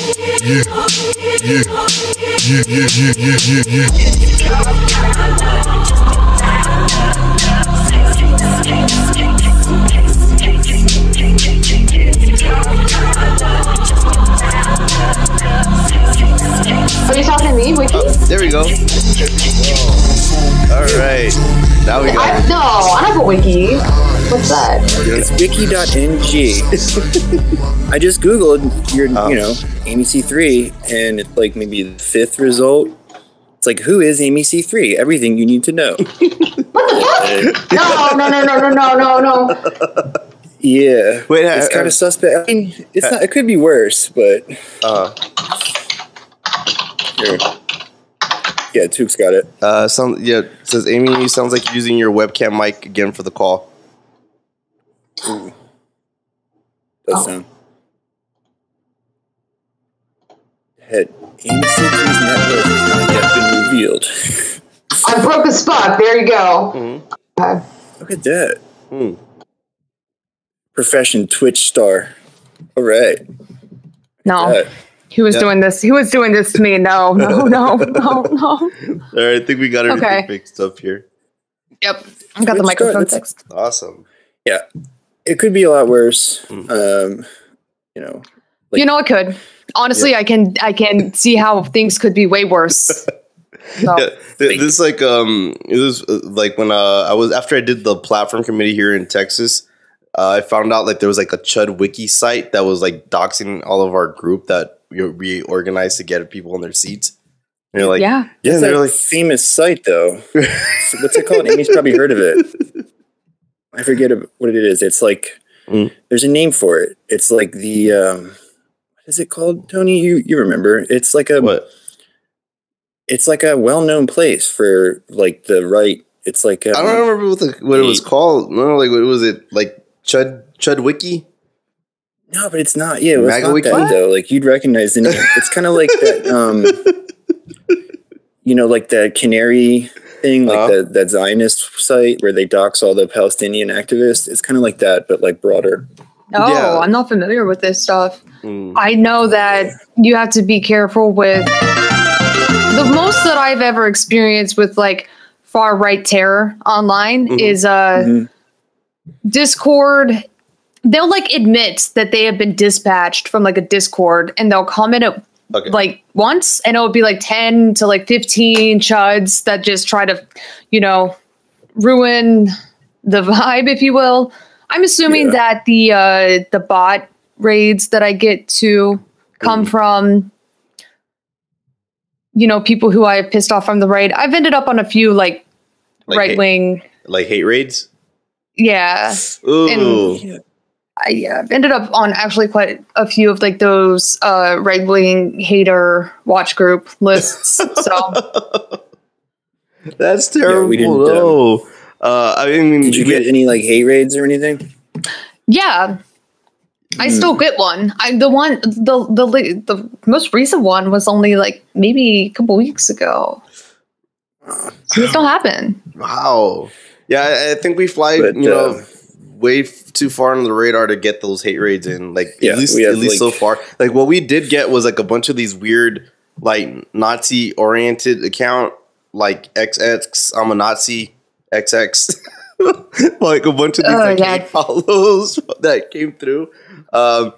yeah, yeah, yeah, yeah, yeah, yeah. Are you talking to me, Wiki? There we go. All right. Now we I, no, I have a wiki. What's that? It's wiki.ng. I just googled your, Oh. you know, Amy C3, and it's like maybe the fifth result. It's like, who is Amy C3? Everything you need to know. What the fuck? No, no, no, no, no, no, no, no. yeah, Wait, it's uh, kind uh, of suspect. I mean, it's not. It could be worse, but uh, here. Yeah, Took's got it. uh, some yeah. it Says Amy sounds like using your webcam mic again for the call. Does Oh. sound. Head. Amy C3's network has not yet been revealed. I broke the spot. There you go. Okay. Look at that. Hmm. Profession Twitch star. All right. No, That. he was Yeah. doing this. He was doing this to me. No, no, no, no, no. All right, I think we got everything Okay. fixed up here. Yep, I got the microphone star, fixed. Awesome. Yeah. It could be a lot worse. Hmm. Um, you know, Like- you know, it could. Honestly, I can. I can see how things could be way worse. So, Yeah, th- this like um it was uh, like when uh I was after I did the platform committee here in Texas, uh, I found out like there was like a Chud Wiki site that was like doxing all of our group that we, we organized to get people in their seats. And you're like, yeah. yeah, it's they're a like, famous site though. What's it called? Amy's probably heard of it. I forget what it is. It's like Mm. there's a name for it. It's like the um, what is it called, Tony? You you remember? It's like a what? it's like a well-known place for like the right. It's like um, I don't remember what, the, what it was called. No, like what was it? Like Chud Chudwiki? No, but it's not. Yeah, it was not that though. Like you'd recognize the name. It's kind of like that. Um, you know, like that canary thing, like Uh-huh. that that Zionist site where they dox all the Palestinian activists. It's kind of like that, but like broader. No, Yeah. I'm not familiar with this stuff. Mm. I know that you have to be careful with the most that I've ever experienced with like far right terror online Mhm. is uh Mhm. Discord. They'll like admit that they have been dispatched from like a Discord and they'll comment it Okay. like once and it would be like 10 to like 15 chuds that just try to, you know, ruin the vibe, if you will. I'm assuming Yeah. that the uh the bot raids that I get to come from you know, people who I have pissed off from the raid. I've ended up on a few like, Like right wing Like hate raids? yeah. Ooh. I uh, ended up on actually quite a few of like those uh right wing hater watch group lists. So That's terrible. we didn't, um, no. uh, I mean, Did you get any like hate raids or anything? yeah. I still get one. I the one the the the most recent one was only like maybe a couple weeks ago. So it still happen. Wow. Yeah, I, I think we fly, But, you know, uh, way f- too far under the radar to get those hate raids in. Like Yeah, at least at have, least so far. Like what we did get was like a bunch of these weird, like Nazi oriented account, like XX. I'm a Nazi. XX. like a bunch of these Oh, like yeah. hate follows that came through. Um,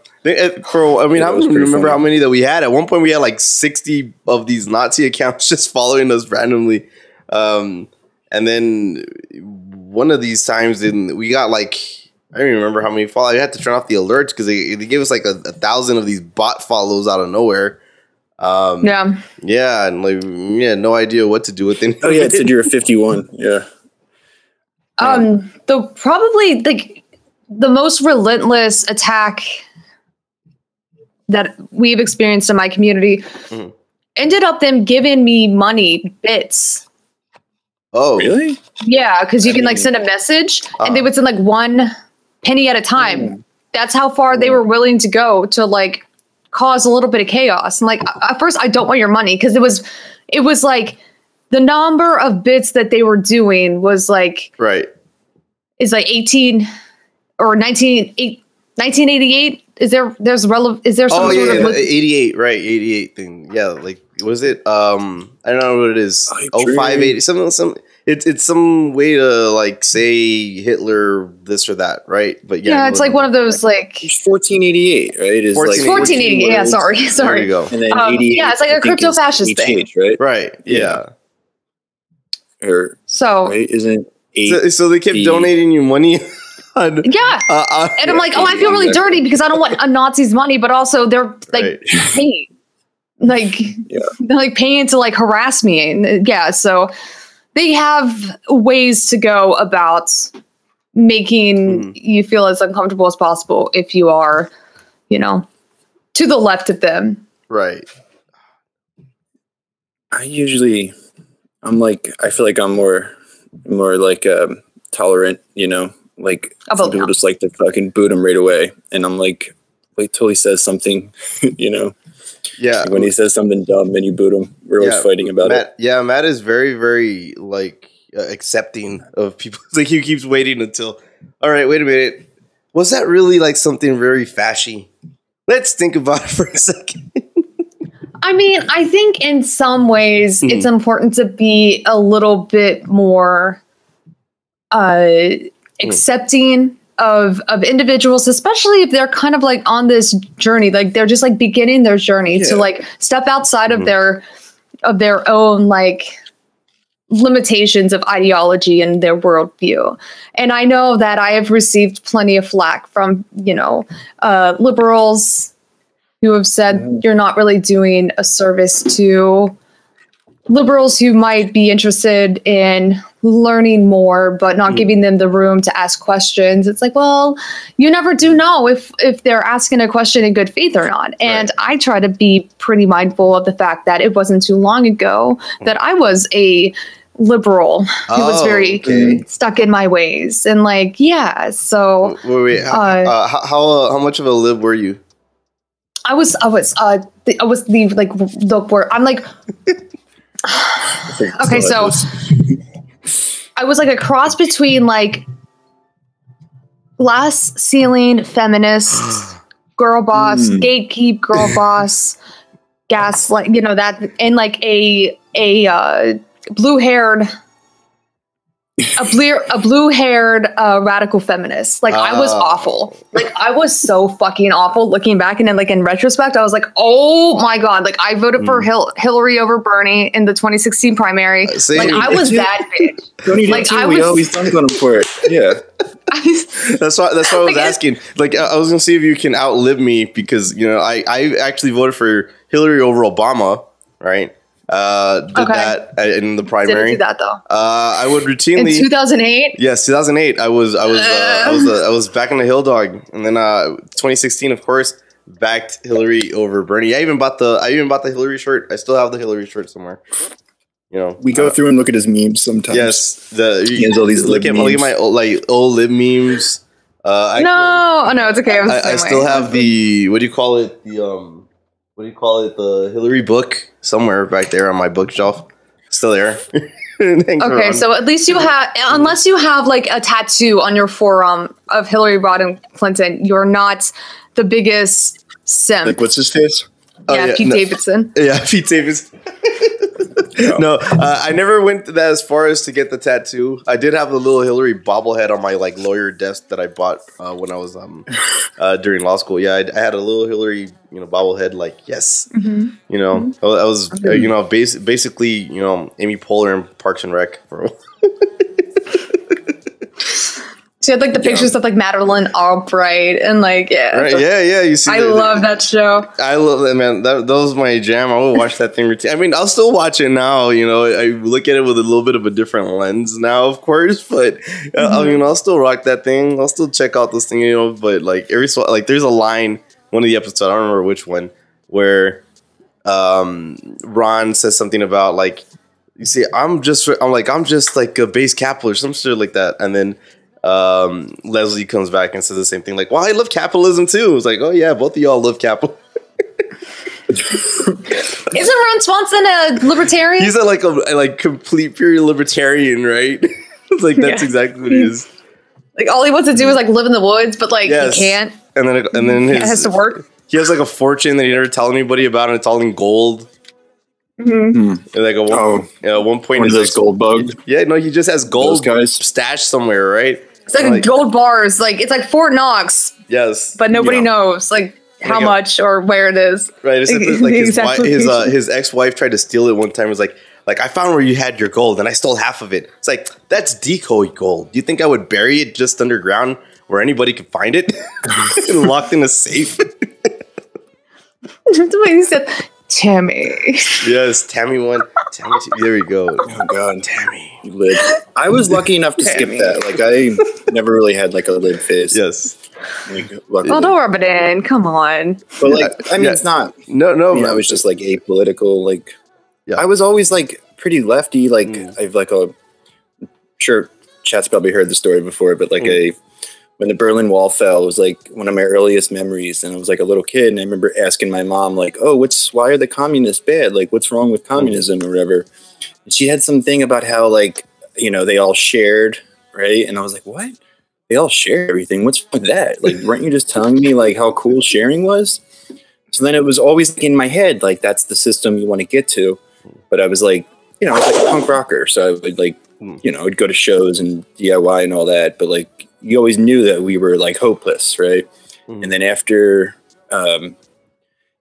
for I mean, Yeah, I don't pretty remember how many that we had. At one point, we had like sixty of these Nazi accounts just following us randomly. Um, and then one of these times, in we got like I don't even remember how many follow. I had to turn off the alerts because they, they gave us like a, a thousand of these bot follows out of nowhere. Um, Yeah. yeah, and like yeah, no idea what to do with them. Oh yeah, it said you were 51. Yeah. Um the probably like the most relentless attack that we've experienced in my community Mhm. ended up them giving me money bits oh, Really? Yeah, because you I can like send a message and they Uh-huh. would send like one penny at a time. That's how far they were willing to go to like cause a little bit of chaos. And like at first I don't want your money because it was it was like the number of bits that they were doing was like right. is like 18 or 19, eight- 1988 Is there there's relevant? Is there some Oh sort yeah, of yeah, like- 88, right? 88 thing. Yeah, like was it? Um, I don't know what it is. Hype Oh, 580 something. Some. It's it's some way to like say Hitler this or that, right? But yeah, yeah, it's like one of those like 1488, right? Is like 1488. Yeah, words, sorry, There sorry. you go. And then Um, yeah, it's like a crypto-fascist thing. Right? Right. Yeah. Or So right? Isn't eight? So, so they kept the- donating you money. on, yeah, uh, uh, and I'm like, oh, I feel really dirty because I don't want a Nazi's money, but also they're like Right. paying, like Yeah. they're like paying to like harass me, and uh, yeah, so they have ways to go about making Mhm. you feel as uncomfortable as possible if you are, you know, to the left of them. right. I usually, I'm like, I feel like I'm more, more like um, tolerant, you know, like some a- people just like to fucking boot him right away, and I'm like, wait till he says something, you know, Yeah. When he says something dumb, then you boot him. We're always Yeah, fighting about Matt, it. Yeah, Matt is very, very like uh, accepting of people. It's like he keeps waiting until. All right, wait a minute. Was that really like something very fashy? Let's think about it for a second. I mean, I think in some ways Mhm. it's important to be a little bit more uh, accepting of of individuals, especially if they're kind of like on this journey, like they're just like beginning their journey to like step outside Mhm. of their of their own like limitations of ideology and their worldview. And I know that I have received plenty of flack from, you know, uh, liberals who have said you're not really doing a service to liberals who might be interested in learning more but not Mm. giving them the room to ask questions it's like well you never do know if if they're asking a question in good faith or not and i try to be pretty mindful of the fact that it wasn't too long ago that i was a liberal who was Oh, very okay. stuck in my ways and like yeah so Wait, wait. How Uh, uh, how how, uh, how much of a lib were you? i was i was uh the, i was the like the word i'm like Okay, so- I was like a cross between like glass ceiling feminist, girl boss, Mm. gatekeep girl boss, gaslight, you know that, and like a a uh, blue haired. A blue, a blue-haired uh, radical feminist. Like I was Oh. awful. Like I was so fucking awful. Looking back and then, like in retrospect, I was like, "Oh my god!" Like I voted for Mm. Hil- Hillary over Bernie in the 2016 primary. Uh, see? Like I was that bitch. Tony Like, like, I we was- always dunk on him for it. Yeah. That's why. That's why I was Like, asking. Like, I I was gonna see if you can outlive me because you know I I actually voted for Hillary over Obama, right? Uh, did Okay. that uh, in the Didn't primary. do that though. Uh, I would routinely. In routinely. 2008, Yes, 2008. I was I was uh, I was uh, I was back in the Hill Dog, and then uh, 2016, of course, backed Hillary over Bernie. I even bought the I even bought the Hillary shirt. I still have the Hillary shirt somewhere. You know, We go uh, through and look at his memes sometimes. Yes, the He has all these look lib at look at my old, like old lib memes. Uh, I, no, oh no, it's okay. I, was the I, I still have the what do you call it? The um, what do you call it? The Hillary book somewhere back there on my bookshelf. Still there. Okay, around. so at least you have, unless you have like a tattoo on your forearm of Hillary Rodham Clinton, you're not the biggest simp. Like, what's his face? Oh, yeah, yeah, Pete no. Davidson. Yeah, Pete Davis. no, uh, I never went that as far as to get the tattoo. I did have the little Hillary bobblehead on my like lawyer desk that I bought uh, when I was um uh, during law school. Yeah, I, I had a little Hillary, you know, bobblehead. Like, yes, Mhm. you know, I was, I was uh, you know, bas- basically, you know, Amy Poehler in Parks and Rec. For, She had like the pictures of like Madeleine Albright and like yeah. right? Yeah, yeah. You see, I love that show. I love that man. That, that was my jam. I would watch that thing routine. I mean, I'll still watch it now. You know, I look at it with a little bit of a different lens now, of course. But uh, I mean, I'll still rock that thing. I'll still check out this thing. You know, but like every so like, there's a line one of the episodes. I don't remember which one where um Ron says something about like you see I'm just I'm like I'm just like a base capitalist some shit like that and then um Leslie comes back and says the same thing like well I love capitalism too it's like oh yeah both of y'all love capital Isn't Ron Swanson a libertarian? he's a like a like complete pure libertarian right it's like that's Yeah. exactly what he is like all he wants to do is like live in the woods, but like Yes. he can't. and then and then it has to work. he has like a fortune that he never tell anybody about, and it's all in gold. Mhm. And like a one, Oh, yeah, at one point, one of his those gold bug. Yeah, no, he just has gold guys. stashed somewhere, right? It's like, Like- gold bars. Like it's like Fort Knox, Yes, but nobody Yeah. knows like how Like much or where it is. right. It's like, like his Exact wi- his uh, his ex wife tried to steal it one time. It was like. Like I found where you had your gold, and I stole half of it. It's like that's decoy gold. Do you think I would bury it just underground where anybody could find it, locked in a safe? the way he said, Tammy. yes, Tammy one. Tammy, two. there we go. Oh god, Tammy. lid. I was lucky enough to skip that. Like I never really had like a lid phase. Yes. Like. Well, don't rub it in. Come on. but like I mean, Yeah. it's not. No, no. I mean, I was just like apolitical. Like Yeah. I was always like pretty lefty. Like Mm. I've like a sure chat's probably heard the story before, but like Mm. a when the Berlin Wall fell it was like one of my earliest memories, and I was like a little kid, and I remember asking my mom like, "Oh, what's why are the communists bad? Like, what's wrong with communism or whatever?" And she had something about how like you know they all shared right, and I was like, "What?" They all share everything. What's with that? Like, weren't you just telling me like how cool sharing was? So then it was always in my head, like that's the system you want to get to. But I was like, you know, I was like a punk rocker, so I would like, Mm. you know, I'd go to shows and DIY and all that. But like, you always knew that we were like hopeless, right? Mm. And then after, um,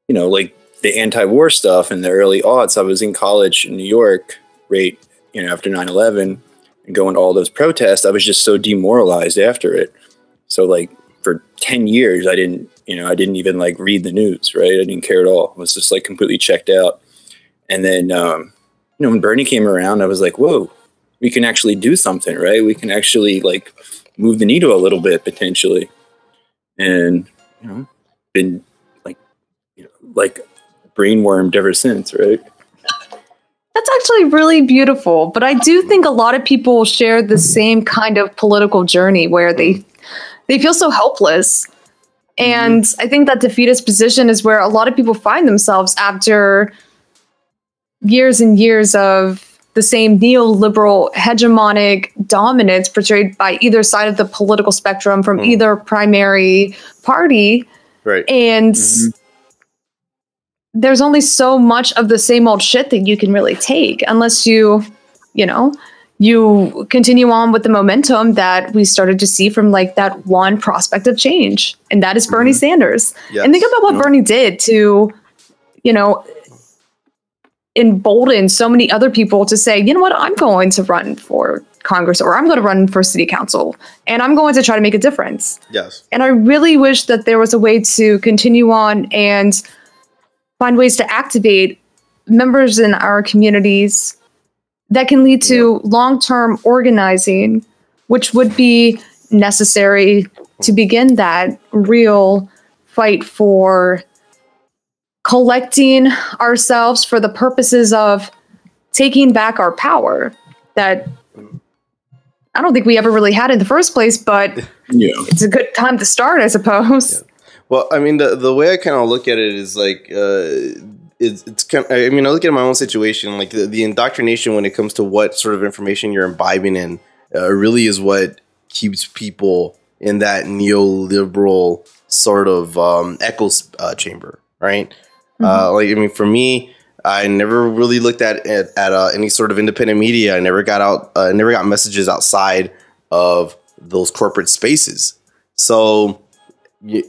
you know, like the anti-war stuff in the early aughts, I was in college in New York, right? You know, after 9-11 and going to all those protests, I was just so demoralized after it. So like for 10 years, I didn't, you know, I didn't even like read the news, right? I didn't care at all. I was just like completely checked out. And then, um, you know, when Bernie came around, I was like, whoa, we can actually do something, right? We can actually like move the needle a little bit potentially. And, you know, been like, you know, like brainwormed ever since, right? That's actually really beautiful. But I do think a lot of people share the same kind of political journey where they they feel so helpless. Mm-hmm. And I think that defeatist position is where a lot of people find themselves after years and years of the same neoliberal hegemonic dominance portrayed by either side of the political spectrum from Mm. either primary party Right. and there's only so much of the same old shit that you can really take unless you you know you continue on with the momentum that we started to see from like that one prospect of change and that is bernie sanders Yes. and think about what bernie did to you know embolden so many other people to say you know what? I'm going to run for congress or i'm going to run for city council and i'm going to try to make a difference. Yes. and I really wish that there was a way to continue on and find ways to activate members in our communities that can lead to long term organizing, which would be necessary to begin that real fight for collecting ourselves for the purposes of taking back our power that I don't think we ever really had in the first place, but Yeah. it's a good time to start, I suppose. Well, I mean, the the way I kind of look at it is like, uh, it's, it's kind. I mean, I look at my own situation, like the, the indoctrination when it comes to what sort of information you're imbibing in, uh, really is what keeps people in that neoliberal sort of um, echo uh, chamber, right? Uh, like, I mean, for me, I never really looked at at, at uh, any sort of independent media. I never got out. uh, I never got messages outside of those corporate spaces. So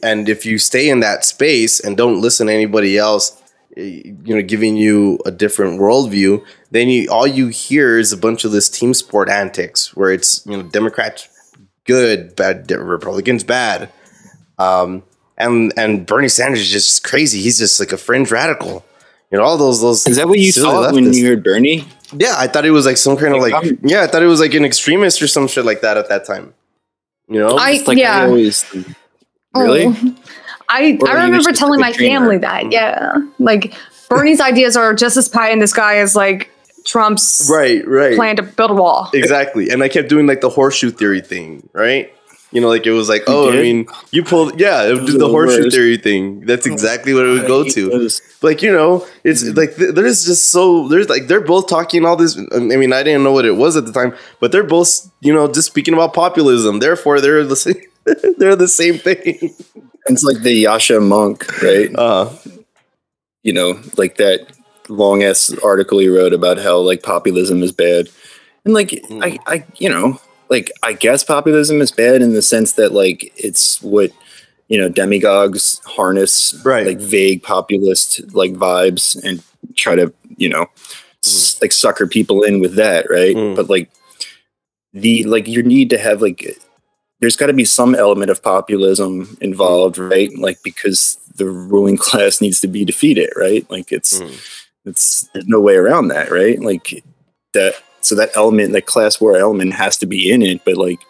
and if you stay in that space and don't listen to anybody else you know giving you a different worldview then you all you hear is a bunch of this team sport antics where it's you know democrats good bad republicans bad um and and bernie sanders is just crazy he's just like a fringe radical you know all those those Is that what you silly thought when you heard Bernie? yeah i thought it was like some kind of Like, like yeah i thought it was like an extremist or some shit like that at that time you know I like yeah. Oh. I always really. Oh. I Or I remember telling my dreamer? family that. Yeah, like Bernie's ideas are just as pie in the sky as like Trump's right right plan to build a wall. Exactly. And I kept doing like the horseshoe theory thing, right? You know, like it was like, oh, I mean, you pulled, yeah, it was the horseshoe theory thing. That's exactly what it would go to. Like, you know, it's like there's just so there's like they're both talking all this. I mean, I didn't know what it was at the time, but they're both, you know, just speaking about populism. Therefore, they're the same. they're the same thing. It's like the Yascha Mounk, right? Uh, you know, like that long ass article he wrote about how like populism is bad. And like I, I you know, like I guess populism is bad in the sense that like it's what you know demagogues harness Right. like vague populist like vibes and try to you know s- like sucker people in with that right Mm. but like the like you need to have like there's got to be some element of populism involved right like because the ruling class needs to be defeated right like it's Mm. it's there's no way around that right like that so that element that class war element has to be in it but like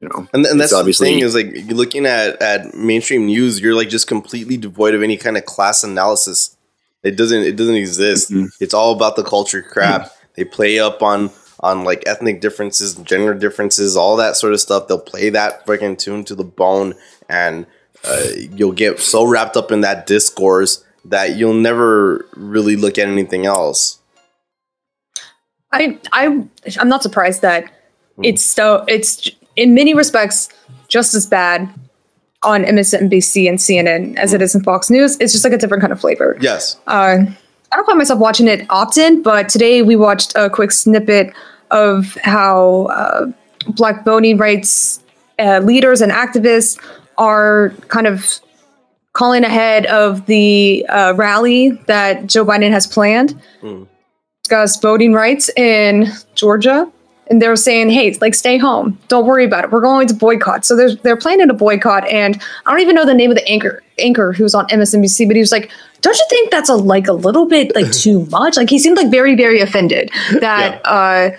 you know and, and that's obviously- the thing is like looking at at mainstream news, you're like just completely devoid of any kind of class analysis. It doesn't it doesn't exist. Mhm. It's all about the culture crap. They play up on on like ethnic differences, gender differences, all that sort of stuff. They'll play that freaking tune to the bone, and uh, you'll get so wrapped up in that discourse that you'll never really look at anything else. I I I'm not surprised that Hmm. it's so it's in many respects just as bad on MSNBC and CNN as it is in Fox News. It's just like a different kind of flavor. Yes. Uh, I don't find myself watching it often, but today we watched a quick snippet of how uh, Black voting rights uh, leaders and activists are kind of calling ahead of the uh, rally that Joe Biden has planned Mm. Discuss voting rights in Georgia. And they're saying, hey, like stay home. Don't worry about it. We're going to boycott. So they're, they're planning a boycott. And I don't even know the name of the anchor anchor who's on MSNBC, but he was like, Don't you think that's a like a little bit like too much? Like he seemed like very, very offended that uh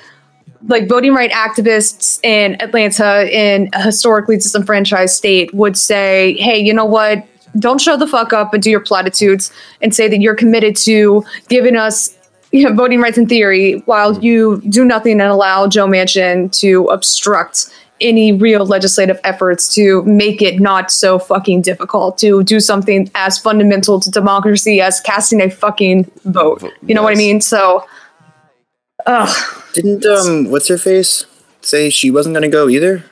like voting right activists in Atlanta in a historically disenfranchised state would say, Hey, you know what? Don't show the fuck up and do your platitudes and say that you're committed to giving us you know, voting rights in theory while you do nothing and allow Joe Manchin to obstruct any real legislative efforts to make it not so fucking difficult to do something as fundamental to democracy as casting a fucking vote. You know what I mean? So, ugh. Didn't um what's her face say she wasn't gonna go either?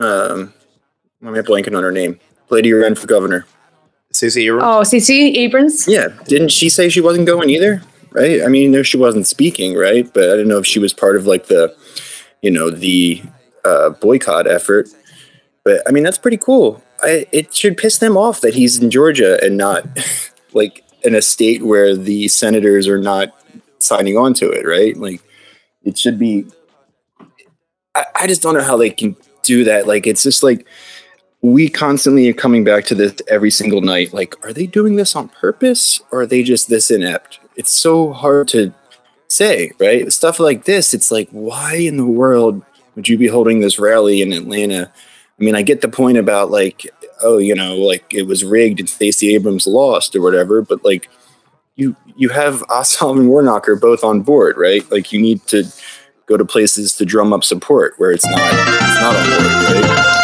Um I'm blanking on her name. Lady who ran for governor. Stacey Abrams. Oh, CC Abrams. Yeah, didn't she say she wasn't going either? Right? I mean, no, she wasn't speaking, right? But I don't know if she was part of like the, you know, the uh, boycott effort. But I mean, that's pretty cool. I, it should piss them off that he's in Georgia and not like in a state where the senators are not signing on to it, right? Like, it should be. I, I just don't know how they can do that. Like, it's just like we constantly are coming back to this every single night. Like, are they doing this on purpose or are they just this inept? It's so hard to say, right? Stuff like this, it's like, why in the world would you be holding this rally in Atlanta? I mean, I get the point about like, oh, you know, like it was rigged and Stacey Abrams lost or whatever, but like you you have Ossoff and Warnocker both on board, right? Like you need to go to places to drum up support where it's not it's not on board, right?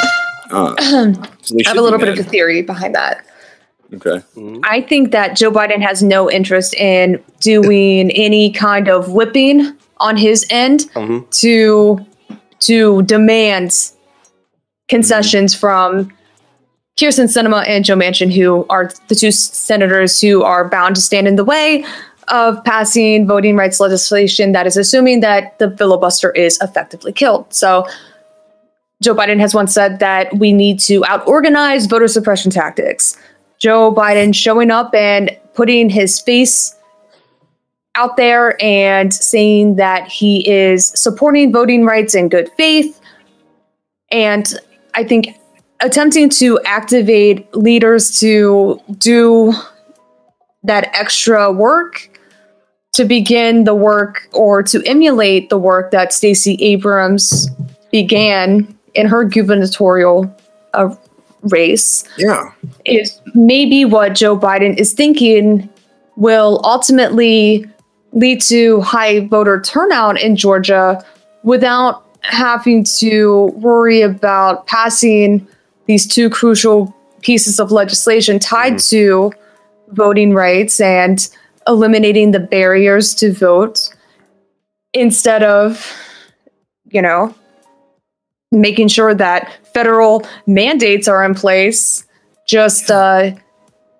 Uh, so I have a little bit of a theory behind that. Okay. I think that Joe Biden has no interest in doing any kind of whipping on his end Mhm. to to demand concessions from Kyrsten Sinema and Joe Manchin, who are the two senators who are bound to stand in the way of passing voting rights legislation that is assuming that the filibuster is effectively killed. So Joe Biden has once said that we need to out organize voter suppression tactics. Joe Biden showing up and putting his face out there and saying that he is supporting voting rights in good faith. And I think attempting to activate leaders to do that extra work to begin the work or to emulate the work that Stacey Abrams began in her gubernatorial uh, race Yeah. is maybe what Joe Biden is thinking will ultimately lead to high voter turnout in Georgia without having to worry about passing these two crucial pieces of legislation tied mm. to voting rights and eliminating the barriers to vote instead of, you know, making sure that federal mandates are in place just uh,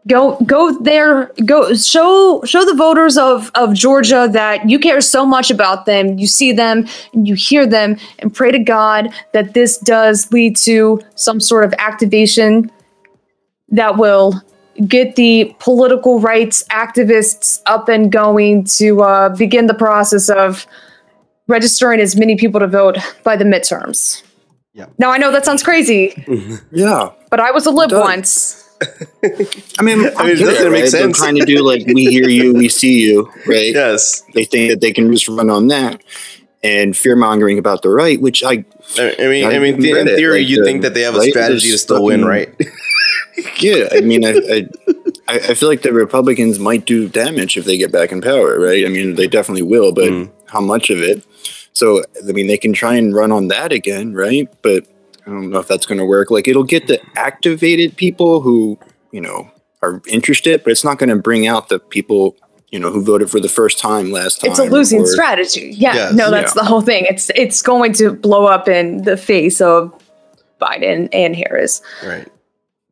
go go there go show show the voters of of Georgia that you care so much about them you see them and you hear them and pray to God that this does lead to some sort of activation that will get the political rights activists up and going to uh, begin the process of registering as many people to vote by the midterms. Yeah. Now I know that sounds crazy, Yeah. but I was a lib once. I mean, I mean, it doesn't make They're sense. trying to do like we hear you, we see you, right? Yes. They think that they can just run on that and fear mongering about the right, which I I I mean, I I mean, even th- in theory, like, you the think that they have a right strategy is to still win, right? yeah, I mean, I, I I I feel like the Republicans might do damage if they get back in power, right? I mean, they definitely will, but Mm. how much of it? So, I mean, they can try and run on that again, right? But I don't know if that's going to work. Like, it'll get the activated people who, you know, are interested, but it's not going to bring out the people, you know, who voted for the first time last time. It's a losing or- strategy. Yeah, Yes. no, that's Yeah. the whole thing. It's it's going to blow up in the face of Biden and Harris Right.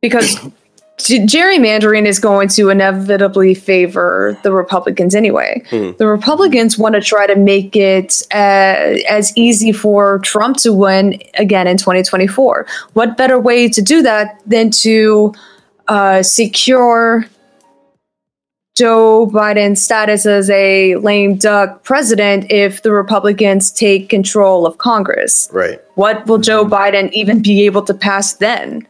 because g- gerrymandering is going to inevitably favor the Republicans anyway. Hmm. The Republicans want to try to make it uh, as easy for Trump to win again in 2024. What better way to do that than to uh, secure Joe Biden's status as a lame duck president if the Republicans take control of Congress? Right. What will Joe Biden even be able to pass then?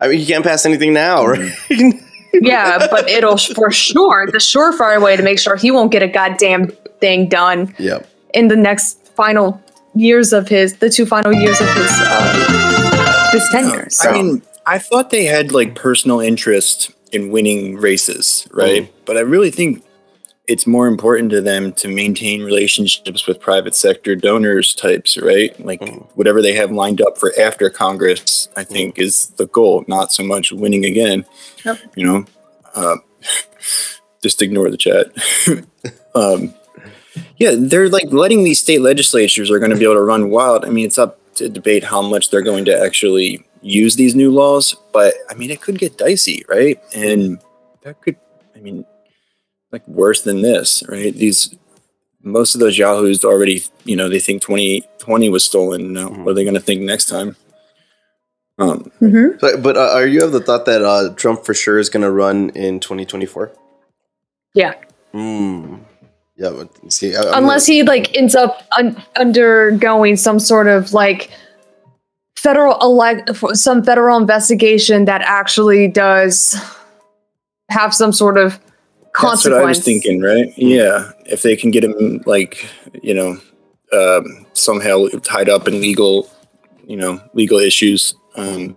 I mean, you can't pass anything now, right? Yeah, but it'll for sure the surefire way to make sure he won't get a goddamn thing done yep. in the next final years of his the two final years of his uh, his tenure. So I mean, I thought they had like personal interest in winning races, right? Mm. But I really think it's more important to them to maintain relationships with private sector donors types, right? Like Mm. whatever they have lined up for after Congress, I think is the goal, not so much winning again. Yep. You know, uh, just ignore the chat. um, yeah, they're like letting these state legislatures are going to be able to run wild. I mean, it's up to debate how much they're going to actually use these new laws, but I mean, it could get dicey, right? And that could, I mean, like worse than this, right? These most of those yahoos already, you know, they think 2020 was stolen. Now, what are they going to think next time? Um, Mhm. But, but uh, are you of the thought that uh, Trump for sure is going to run in 2024? yeah, Hmm. Yeah. But see, I, I'm unless he like ends up un- undergoing some sort of like federal elect some federal investigation that actually does have some sort of consequence. That's what I was thinking, right? Yeah, if they can get him, like you know, um, somehow tied up in legal, you know, legal issues, um,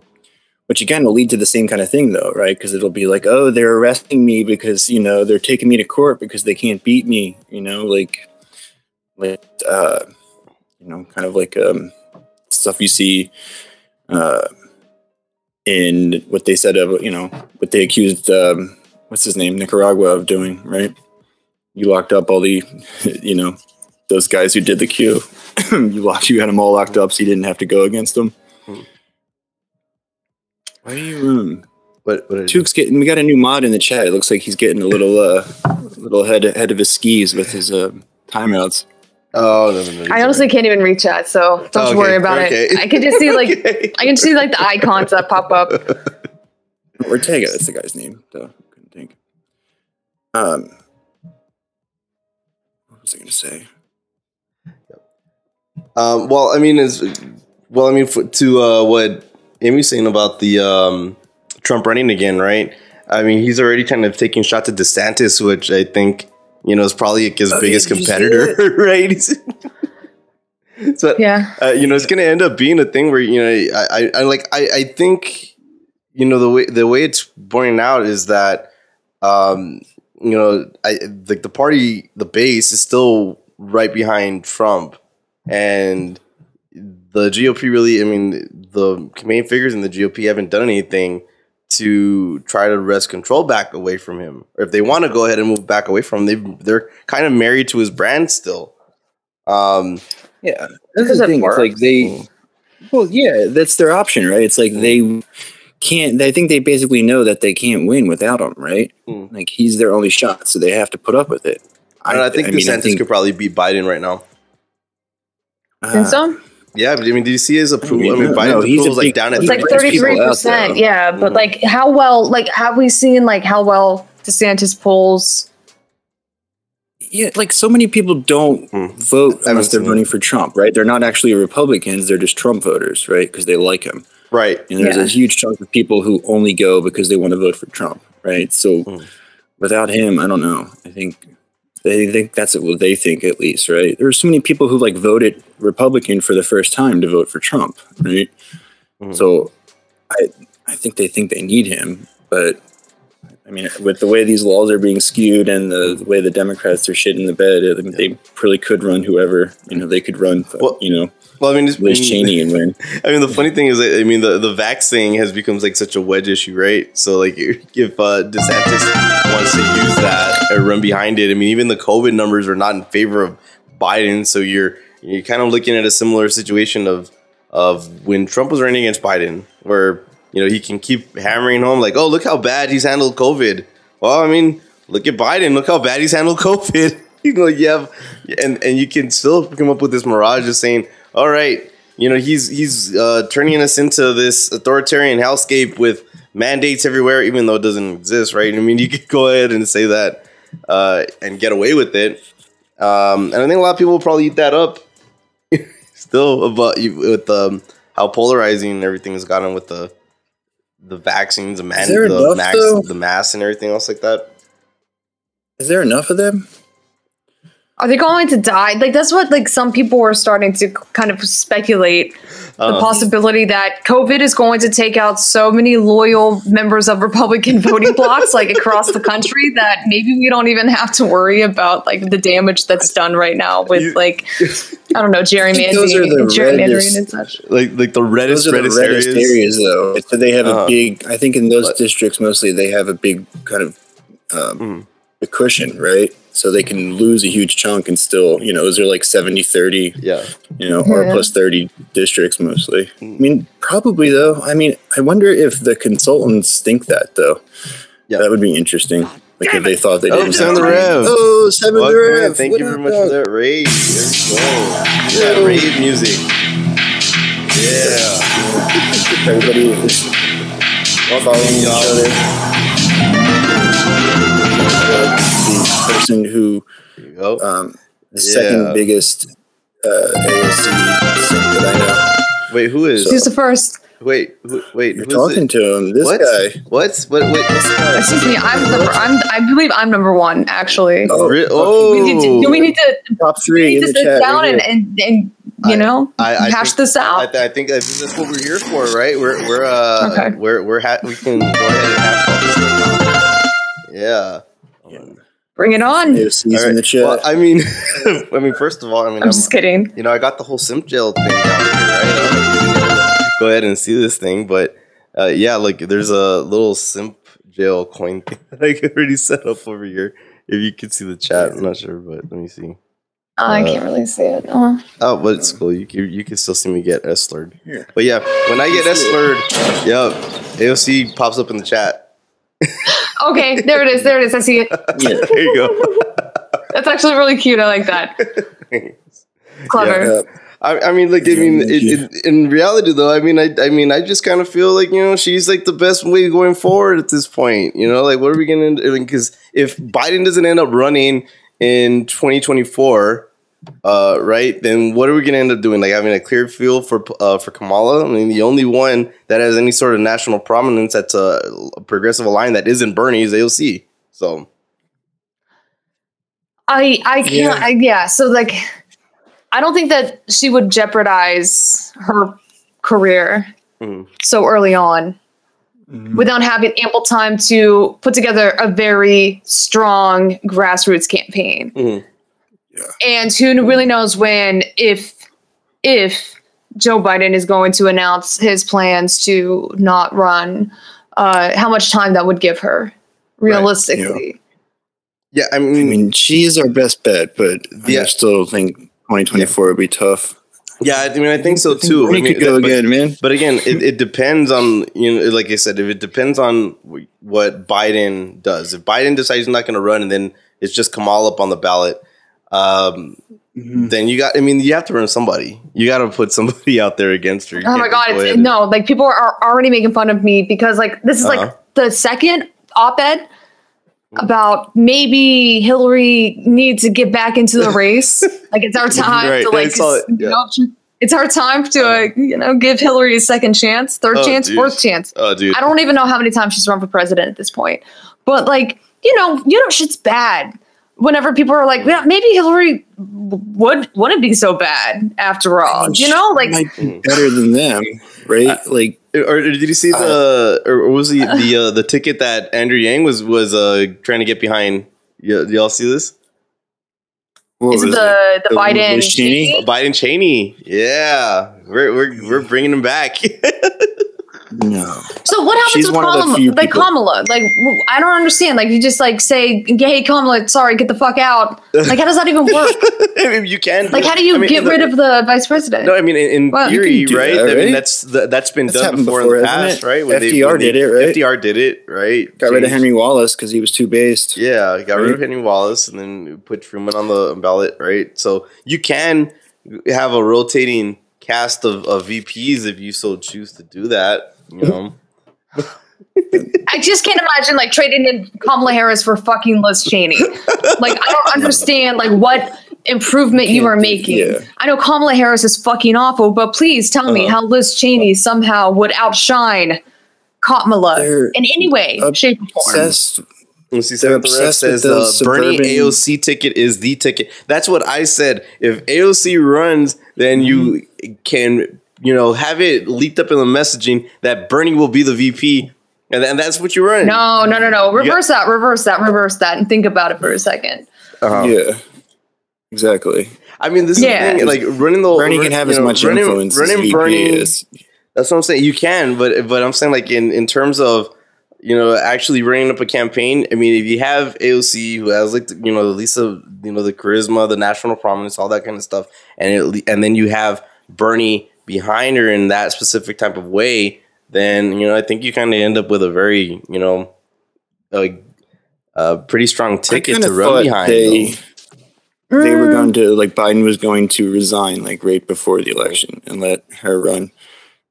which again will lead to the same kind of thing, though, right? Because it'll be like, oh, they're arresting me because you know they're taking me to court because they can't beat me, you know, like, like, uh, you know, kind of like um, stuff you see. Uh, in what they said of you know what they accused um, what's his name Nicaragua of doing right you locked up all the you know those guys who did the queue you locked you had them all locked up so you didn't have to go against them Hmm. why are you um What, what did you- Tuke's getting we got a new mod in the chat it looks like he's getting a little uh little head ahead of his skis with his uh timeouts Oh, no, no, no. I honestly can't even read chat, so don't Okay, worry about okay. it. I can just see like Okay. I can see like the icons that pop up. Ortega that's the guy's name Duh, couldn't think um what was I gonna say Um, well, I mean, is well, I mean, for, to uh, what Amy's saying about the um, Trump running again, right? I mean, he's already kind of taking shots at DeSantis, which I think you know is probably his Oh, biggest yeah, did you see competitor, right? So Yeah. uh, you know, it's going to end up being a thing where you know, I, I, I like, I, I think, you know, the way the way it's borne out is that, um, you know, I like the party, the base is still right behind Trump, and the GOP really, I mean, the main figures in the GOP haven't done anything to try to wrest control back away from him, or if they want to go ahead and move back away from him, they they're kind of married to his brand still. Um, Yeah, that's Because the it thing. It's like they, well, yeah, that's their option, right? It's like they can't. I think they basically know that they can't win without him, right? Hmm. Like he's their only shot, so they have to put up with it. I, don't know, I think I mean, I DeSantis think- could probably beat Biden right now. Think uh, so? Yeah, but I mean, do you see his approval? I mean, mean, no, Biden's no, he's approval is like down at It's like There's thirty percent. Yeah, but Mhm. like how well? Like have we seen like how well DeSantis polls? Yeah, like so many people don't Hmm. vote haven't unless they're seen voting for Trump, right? They're not actually Republicans; they're just Trump voters, right? Because they like him. Right. And there's Yeah. a huge chunk of people who only go because they want to vote for Trump, right? So Hmm. without him, I don't know. I think they think that's what they think at least, right? There are so many people who like voted Republican for the first time to vote for Trump, right? Mhm. So I I think they think they need him, but I mean, with the way these laws are being skewed and the, the way the Democrats are shit in the bed, I mean, they really could run whoever. You know, they could run, Well, you know, Well, I mean, it's, Liz Cheney and win. I mean, the funny thing is, I mean, the the vax thing has become like such a wedge issue, right? So, like, if uh, DeSantis wants to use that or run behind it, I mean, even the COVID numbers are not in favor of Biden. So you're you're kind of looking at a similar situation of of when Trump was running against Biden, where you know he can keep hammering home like, oh, look how bad he's handled COVID. Well, I mean, look at Biden. Look how bad he's handled COVID. you know, you have, and and you can still come up with this mirage of saying, all right, you know, he's he's uh, turning us into this authoritarian hellscape with mandates everywhere, even though it doesn't exist, right? I mean, you could go ahead and say that uh, and get away with it. Um, and I think a lot of people will probably eat that up. Still, about with um, how polarizing everything has gotten with the the vaccines, the man, the enough, max, the mass, and everything else like that. Is there enough of them? Are they going to die? Like that's what like some people were starting to kind of speculate the Uh, possibility that COVID is going to take out so many loyal members of Republican voting blocks like across the country that maybe we don't even have to worry about like the damage that's done right now with You- like I don't know gerrymandering, those are the gerrymandering reddest- and such. like like the reddest, Those are the reddest, reddest areas. areas, though. So they have Uh-huh. a big. I think in those But- districts mostly they have a big kind of um, Mhm. a cushion, right? So they can lose a huge chunk and still, you know, those are like 70, 30, Yeah, you know, or plus 30 districts mostly. Mm. I mean, probably though. I mean, I wonder if the consultants think that though. Yeah. That would be interesting. Like if they thought they Oh, didn't. Seven have the to- Rev. Oh, seven Welcome the in. Rev. Thank What you very much dog? for that rave. There we go. Yeah, rave music. Yeah. Everybody is following each other. The person who There you go. um, the Yeah. second biggest uh, AOC that I know. Wait, who is? Who's the first? Wait, who, wait. You're who's talking it? to him. This what? guy. What? What? Wait, this guy. Excuse me, I'm the I'm I believe I'm number one actually. Oh, Re- oh, We need to, do we need to, top we three need in to the sit chat. down right and, and, and you I- know I, I hash think, this out? th- I think I think that's what we're here for, right? We're we're uh Okay. we're we're ha- we can go ahead and hash all this stuff out. Yeah. Bring it on. AOC's All right. in the. Well, I mean, I mean, first of all, I mean, I'm just kidding. you know, I got the whole simp jail thing down here, right? I don't know if you've been able to go ahead and see this thing, but uh, yeah, like there's a little simp jail coin thing that I could already set up over here. If you could see the chat, I'm not sure, but let me see. I Uh, can't really see it. Oh. Oh, but it's cool. You can you can still see me get S slurred. Here. But yeah, when I get S slurred, yeah, AOC pops up in the chat. Okay, there it is. There it is. I see it. yeah. There you go. That's actually really cute. I like that. Clever. Uh, I, I mean, like, I mean, it, it, in reality, though, I mean, I, I mean, I just kind of feel like you know she's like the best way going forward at this point. You know, like, what are we gonna? Do? Because if Biden doesn't end up running in 2024, uh, right, then what are we gonna end up doing? Like having a clear field for uh, for Kamala. I mean, the only one that has any sort of national prominence that's a, a progressive line that isn't Bernie is AOC. So I I can't. Yeah. I, yeah. So like, I don't think that she would jeopardize her career Mhm. so early on mhm. without having ample time to put together a very strong grassroots campaign. And who really knows when, if, if Joe Biden is going to announce his plans to not run, uh, how much time that would give her, realistically. yeah, I I mean, mean, she is our best bet, but Yeah. I still think 2024 would be tough. Yeah, I mean, I think so I think too. I mean, could go but- again, man. But again, it, it depends on you know, like I said, if it depends on what Biden does. If Biden decides he's not going to run, and then it's just Kamala up on the ballot, um, Mhm. then you got. I mean, you have to run somebody. You got to put somebody out there against her. You Oh my god, it's, no, like people are already making fun of me because like this is Uh-huh. like the second op-ed about maybe Hillary needs to get back into the race. like it's our time Right, to like saw it, you yeah. know it's our time to uh, you know give Hillary a second chance, third Oh, chance, dude. fourth chance. Oh, dude. I don't even know how many times she's run for president at this point. But like, you know, you know shit's bad. Whenever people are like, yeah, maybe Hillary would wouldn't be so bad after all. You know, like might be better than them, right? like Or did you see the or was the the uh, the ticket that Andrew Yang was was uh, trying to get behind? Y- y'all see this? what is it the the The Biden Cheney? Cheney? Biden Cheney. Yeah, we're we're we're bringing him back. No, So what happens She's with one of the Kamala? Like people- Kamala, like I don't understand. Like you just like say, "Hey Kamala, sorry, get the fuck out." Like how does that even work? I mean, you can. Like how do you I mean, get the- rid of the vice president? No, I mean in, in Well, theory, can do right? that, I mean right? that's the, that's been That's done before, before, in the past, right? When FDR when did it, right? FDR did it, right? got rid of Henry Wallace because he was too based. Yeah, got rid of Henry Wallace and then put Truman on the ballot, right? So you can have a rotating cast of, of VPs if you so choose to do that. You know, I just can't imagine like trading in Kamala Harris for fucking Liz Cheney. like I don't understand like what improvement you are making. yeah. I know Kamala Harris is fucking awful, but please tell me Uh-huh. how Liz Cheney somehow would outshine Kamala They're in any way, shape, or form. Obsessed. Let's see, They're Samantha Rev with says the those Bernie AOC ticket is the ticket. That's what I said. If AOC runs, then you can you know have it leaked up in the messaging that Bernie will be the VP, and, and that's what you run. No, no, no, no. Reverse that, reverse that, reverse that, and think about it for a second. Uh-huh. Yeah, exactly. I mean, this Yeah. is the thing, like running the Bernie run- can have as know, much running, influence as running VP Bernie is. That's what I'm saying. You can, but but I'm saying like in in terms of you know actually running up a campaign. I mean, if you have AOC who has like the, you know at least the you know the charisma, the national prominence, all that kind of stuff, and it, and then you have Bernie behind her in that specific type of way, then you know I think you kind of end up with a very you know a, a pretty strong ticket to run thought behind. They, they were Mm, going to like Biden was going to resign like right before the election and let her run.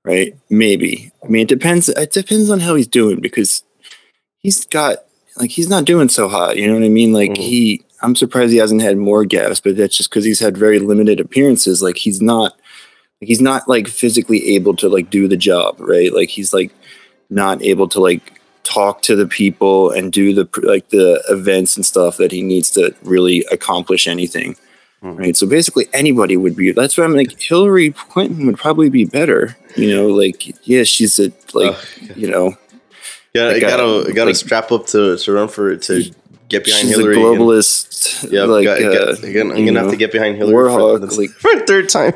Right? Maybe. I mean, it depends. It depends on how he's doing because he's got like he's not doing so hot. You know what I mean? Like Mhm. he, I'm surprised he hasn't had more gaps, but that's just because he's had very limited appearances. Like he's not, he's not like physically able to like do the job. Right? Like he's like not able to like talk to the people and do the like the events and stuff that he needs to really accomplish anything Hmm. right so basically anybody would be that's why i'm like hillary clinton would probably be better you know like yeah she's a like Ugh. you know Yeah, I gotta gotta like- strap up to to run for to get behind she's Hillary. a and- globalist Yeah, like got, uh, got, again, I'm gonna have to get behind Hillary Warhawk, for, like- for a third time.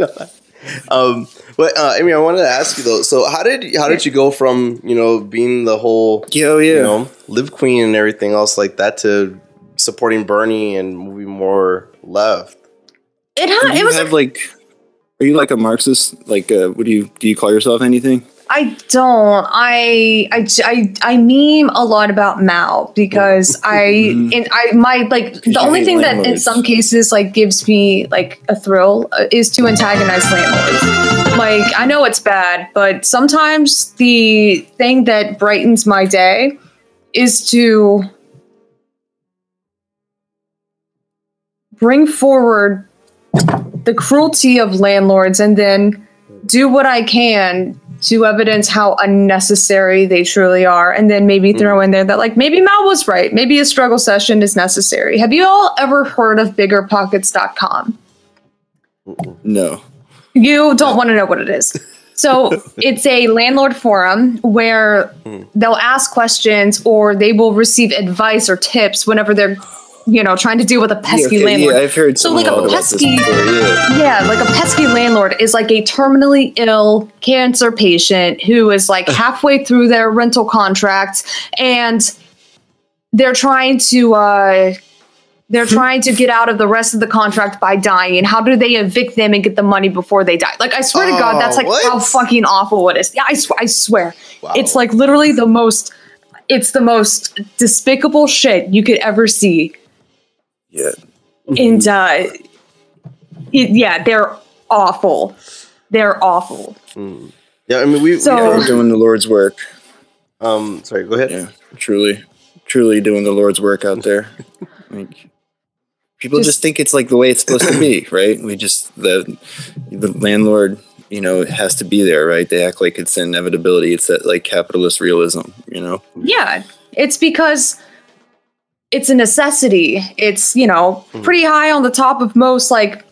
um, but uh, I mean, I wanted to ask you though. So, how did how did you go from you know being the whole yeah oh, yeah you know live queen and everything else like that to supporting Bernie and moving more left? it Do had, it was. have like are you like a marxist like uh what do you do you call yourself anything I don't. I I I I meme a lot about Mao because I and I my like the only thing that in some cases like gives me like a thrill uh, is to antagonize landlords. Like I know it's bad, but sometimes the thing that brightens my day is to bring forward the cruelty of landlords and then do what I can to evidence how unnecessary they truly are. And then maybe throw mm. in there that, like, maybe Mao was right. Maybe a struggle session is necessary. Have you all ever heard of biggerpockets.com? no You don't want to know what it is. So it's a landlord forum where mm. they'll ask questions or they will receive advice or tips whenever they're, you know, trying to deal with a pesky yeah, okay, landlord. yeah i've heard So, like, a pesky- before, yeah Yeah, like a pesky landlord is like a terminally ill cancer patient who is like halfway through their rental contract and they're trying to uh They're trying to get out of the rest of the contract by dying. How do they evict them and get the money before they die? Like I swear to God, that's Oh, like what? how fucking awful it is. Yeah, I, sw- I swear. Wow. It's like literally the most. It's the most despicable shit you could ever see. Yeah. And uh, it- yeah, they're awful. They're awful. Yeah, I mean, we. So- we They're doing the Lord's work. um, sorry, go ahead. Yeah. Truly, truly doing the Lord's work out there. like, people just, Just- think it's like the way it's supposed to be, right? We just the the landlord, you know, has to be there, right? They act like it's inevitability. It's that like capitalist realism, you know. Yeah, it's because it's a necessity. It's, you know, pretty high on the top of most like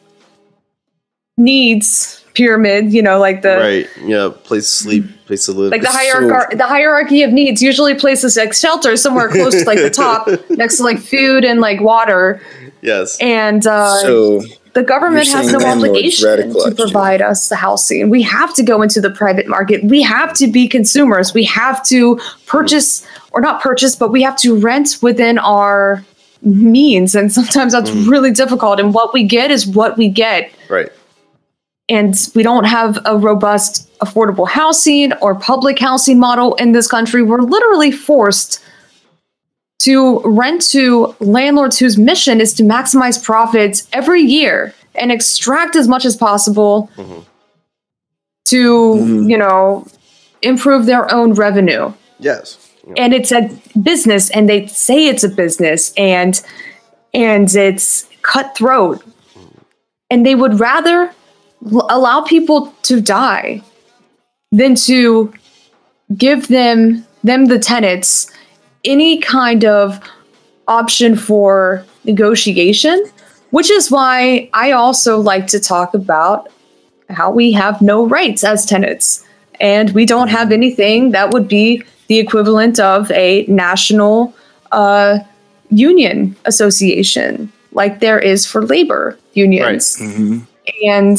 needs pyramid, you know, like the right. Yeah. Place to sleep, place to live. like the hierarchy the hierarchy of needs usually places like shelter somewhere close to like the top next to like food and like water yes. and uh so the government has no obligation to provide us the housing. We have to go into the private market. We have to be consumers. We have to purchase or not purchase, but we have to rent within our means. And sometimes that's really difficult. And what we get is what we get. Right. And we don't have a robust affordable housing or public housing model in this country. We're literally forced to rent to landlords whose mission is to maximize profits every year and extract as much as possible to, Mhm. you know, improve their own revenue. Yes. Yeah. And it's a business and they say it's a business and and it's cutthroat. And they would rather l- allow people to die than to give them them the tenants any kind of option for negotiation which is why i also like to talk about how we have no rights as tenants. And we don't have anything that would be the equivalent of a national uh, union association like there is for labor unions. Mhm. and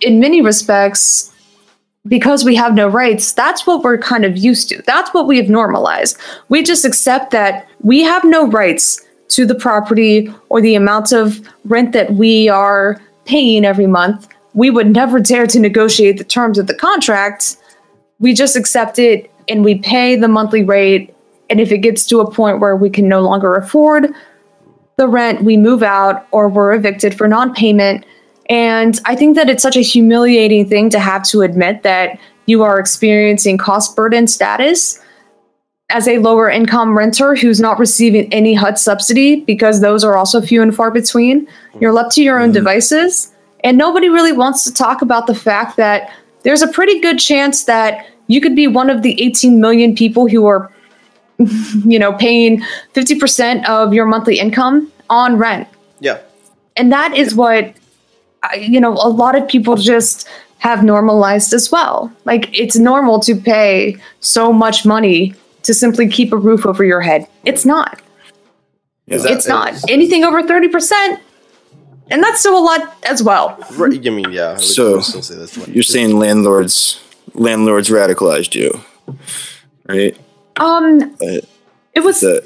in many respects, because we have no rights, that's what we're kind of used to. That's what we have normalized. We just accept that we have no rights to the property or the amount of rent that we are paying every month. We would never dare to negotiate the terms of the contract. We just accept it and we pay the monthly rate. And if it gets to a point where we can no longer afford the rent, we move out or we're evicted for non payment. And I think that it's such a humiliating thing to have to admit that you are experiencing cost burden status as a lower income renter who's not receiving any HUD subsidy because those are also few and far between. You're left to your own mm-hmm. devices. And nobody really wants to talk about the fact that there's a pretty good chance that you could be one of the 18 million people who are, you know, paying 50% of your monthly income on rent Yeah. and that is what you know a lot of people just have normalized as well like it's normal to pay so much money to simply keep a roof over your head it's not Yeah. Is that- it's not anything over 30% and that's still a lot as well Right. I mean, yeah. I So, still say that's You're saying landlords landlords radicalized you, right? um But it was the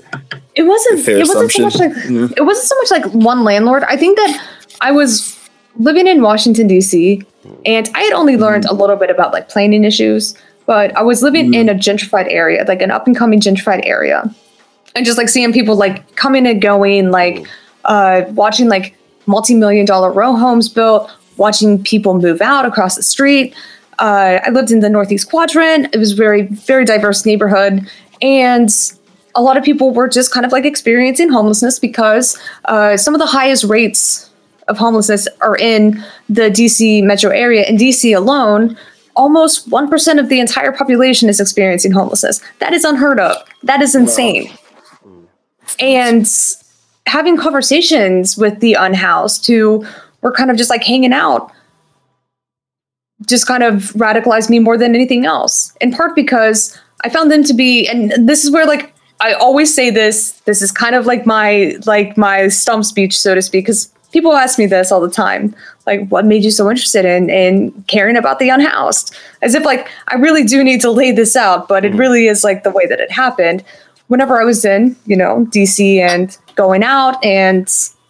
it wasn't it wasn't so much like you know? it wasn't so much like one landlord i think that i was living in washington d.c and i had only learned a little bit about like planning issues but i was living in a gentrified area like an up and coming gentrified area. And just like seeing people like coming and going like uh watching like multi-million dollar row homes built watching people move out across the street. Uh, I lived in the Northeast Quadrant. It was very, very diverse neighborhood, and a lot of people were just kind of like experiencing homelessness because uh, some of the highest rates of homelessness are in the DC metro area. In DC alone, almost one percent of the entire population is experiencing homelessness. That is unheard of. That is insane. Mm. And having conversations with the unhoused who were kind of just like hanging out just kind of radicalized me more than anything else. In part because I found them to be, and this is where like I always say this. This is kind of like my like my stump speech, so to speak, because people ask me this all the time. Like, what made you so interested in in caring about the unhoused? As if like I really do need to lay this out, but it mm-hmm. really is like the way that it happened. Whenever I was in, you know, DC and going out and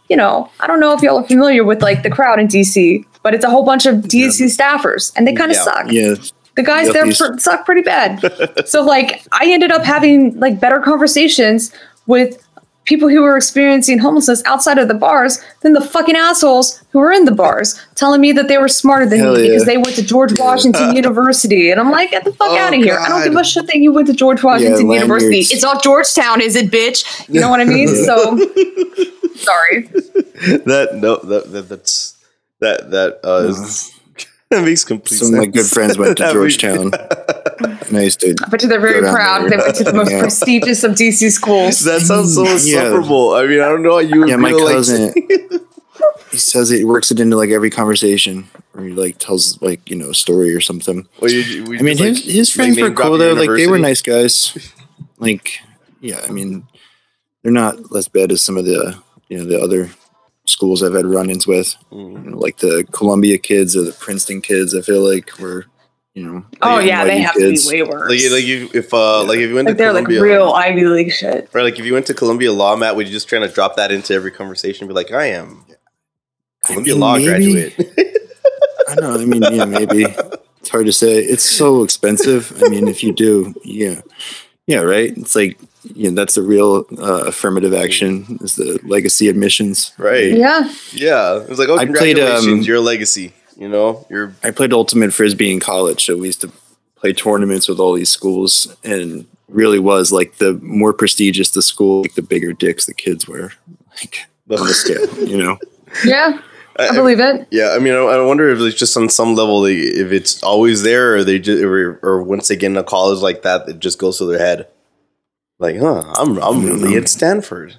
you know, I don't know if y'all are familiar with like the crowd in DC, but it's a whole bunch of DC staffers, and they kind of Yeah. suck. Yeah. The guys Yep, there pr- suck pretty bad. so like I ended up having like better conversations with people who were experiencing homelessness outside of the bars than the fucking assholes who were in the bars telling me that they were smarter than Hell me yeah. because they went to George Washington University. And I'm like, get the fuck Oh, out of here. I don't give a shit that you went to George Washington University. It's not Georgetown, is it, bitch? You know what I mean? So sorry. that no that, that that's that that uh is, that makes complete Some of sense. my good friends went to Georgetown. And I used to. I bet you they're very proud. there. They went to the most Yeah. prestigious of DC schools. That sounds so Yeah. I mean, I don't know how you would Yeah, my feel cousin. like he says it works it into like every conversation, or he like tells like you know a story or something. Well, you- we I mean, his like, his friends were cool your though. Like they were nice guys. Like, yeah, I mean, they're not less bad as some of the you know the other schools I've had run-ins with, Mhm. you know, like the Columbia kids or the Princeton kids. I feel like were you know. Oh like, yeah, they have kids. to be way worse. Like, like you, if uh, like if you went Like to they're like Columbia, real Ivy League shit. right? Like if you went to Columbia Law, Matt, would you just trying to drop that into every conversation? Be like, I am I Columbia mean, Law maybe. graduate. I know. I mean, yeah, maybe it's hard to say. It's so expensive. I mean, if you do, yeah, yeah, right. It's like, yeah, that's the real uh, affirmative action is the legacy admissions. right? Yeah. Yeah. It was like, oh, I played, congratulations, um, your legacy. You know, you're I played ultimate frisbee in college, so we used to play tournaments with all these schools, and really was like the more prestigious the school, like the bigger dicks the kids were, like on the scale, you know. Yeah. I believe it. Yeah, I mean, I, I wonder if it's just on some level, they, if it's always there, or they just, or, or once they get into college like that, it just goes to their head. Like, huh? I'm, I'm really at Stanford.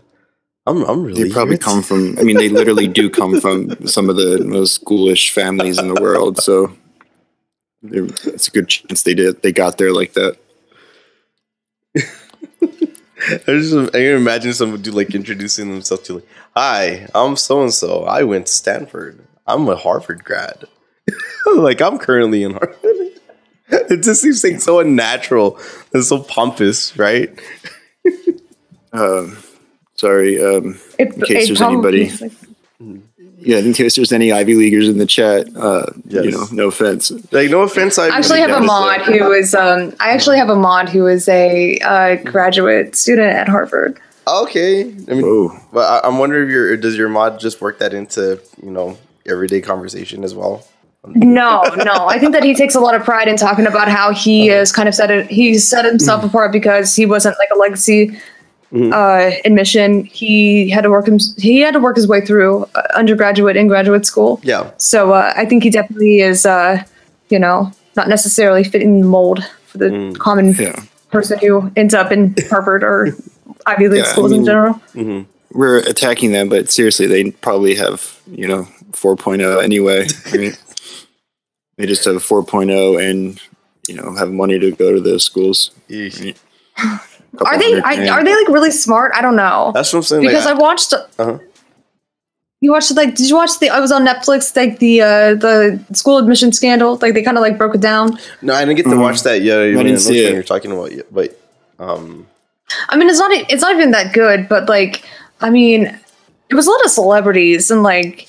I'm, I'm really. They probably here come from. I mean, they literally do come from some of the most ghoulish families in the world. So it's a good chance they did. They got there like that. I just I can imagine someone do like introducing themselves to like, "Hi, I'm so and so. I went to Stanford. I'm a Harvard grad. like I'm currently in Harvard." It just seems like so unnatural and so pompous, right? Um, sorry. Um, It, In case there's probably- anybody- yeah, in case there's any Ivy Leaguers in the chat, uh, you know, no offense. Like, no offense. I I actually have a mod who is um I actually have a mod who is a uh, graduate student at Harvard. Okay, I mean, Oh, but I, I'm wondering if your does your mod just work that into you know everyday conversation as well? No, no. I think that he takes a lot of pride in talking about how he is kind of set it he's set himself apart because he wasn't like a legacy uh, admission. He had to work him he had to work his way through uh, undergraduate and graduate school. Yeah, So uh, I think he definitely is uh, you know, not necessarily fitting the mold for the common yeah. person who ends up in Harvard or Ivy League Yeah, I schools in mean- general. We're attacking them, but seriously, they probably have, you know, 4.0 anyway. Right? they just have a 4.0 and, you know, have money to go to those schools. Eesh. Couple Are they I, are they like really smart? I don't know. that's what I'm saying. because like, I watched Uh-huh. You watched like did you watch the I was on Netflix like the uh the school admission scandal like they kind of like broke it down. no, I didn't get to Mhm. watch that yet. I didn't see which it. You're talking about, yet, but um, I mean it's not it's not even that good but like I mean it was a lot of celebrities and like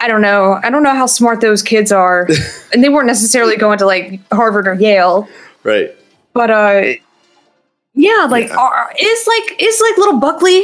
I don't know I don't know how smart those kids are and they weren't necessarily going to like Harvard or Yale right. but uh yeah like Yeah. Are, is like is like little Buckley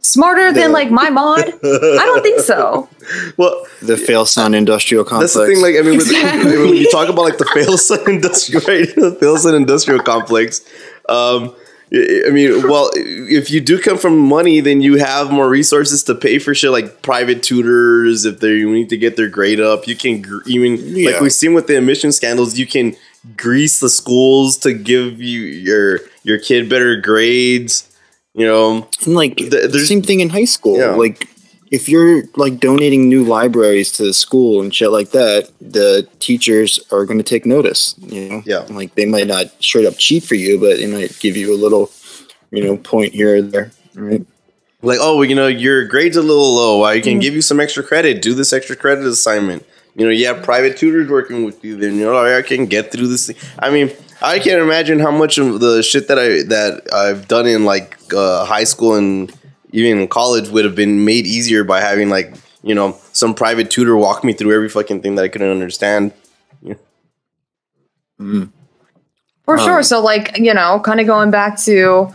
smarter than like my mod? I don't think so. Well, the Failson industrial complex? That's the thing. Like, I mean, with, Exactly. when you talk about like the Failson industrial, right? The Failson industrial complex. Um, I I mean, well, if you do come from money, then you have more resources to pay for shit like private tutors. If they need to get their grade up, you can gr- even like we've seen with the admission scandals, you can grease the schools to give you your your kid better grades. You know, And like Th- the same thing in high school. Yeah. Like if you're like donating new libraries to the school and shit like that, the teachers are going to take notice. You know, Yeah. Like they might not straight up cheat for you, but they might give you a little, you know, point here or there. Right. like oh you know your grades a little low i can mm-hmm. give you some extra credit do this extra credit assignment you know you have private tutors working with you then you know i can get through this thing. i mean i can't imagine how much of the shit that i that i've done in like uh, high school and even in college would have been made easier by having like you know some private tutor walk me through every fucking thing that I couldn't understand. For Um, sure. So, like, you know, kind of going back to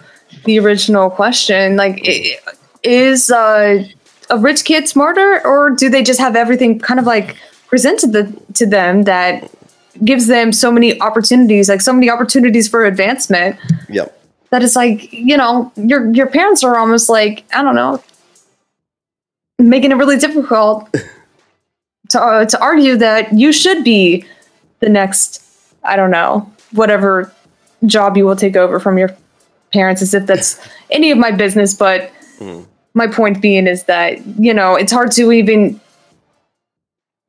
the original question, like, i- is uh, a rich kid smarter, or do they just have everything kind of like presented the, to them that gives them so many opportunities, like so many opportunities for advancement? Yep. That it's like, you know, your your parents are almost like, I don't know, making it really difficult to uh, to argue that you should be the next, I don't know, whatever job you will take over from your parents, as if that's any of my business. But my point being is that you know it's hard to even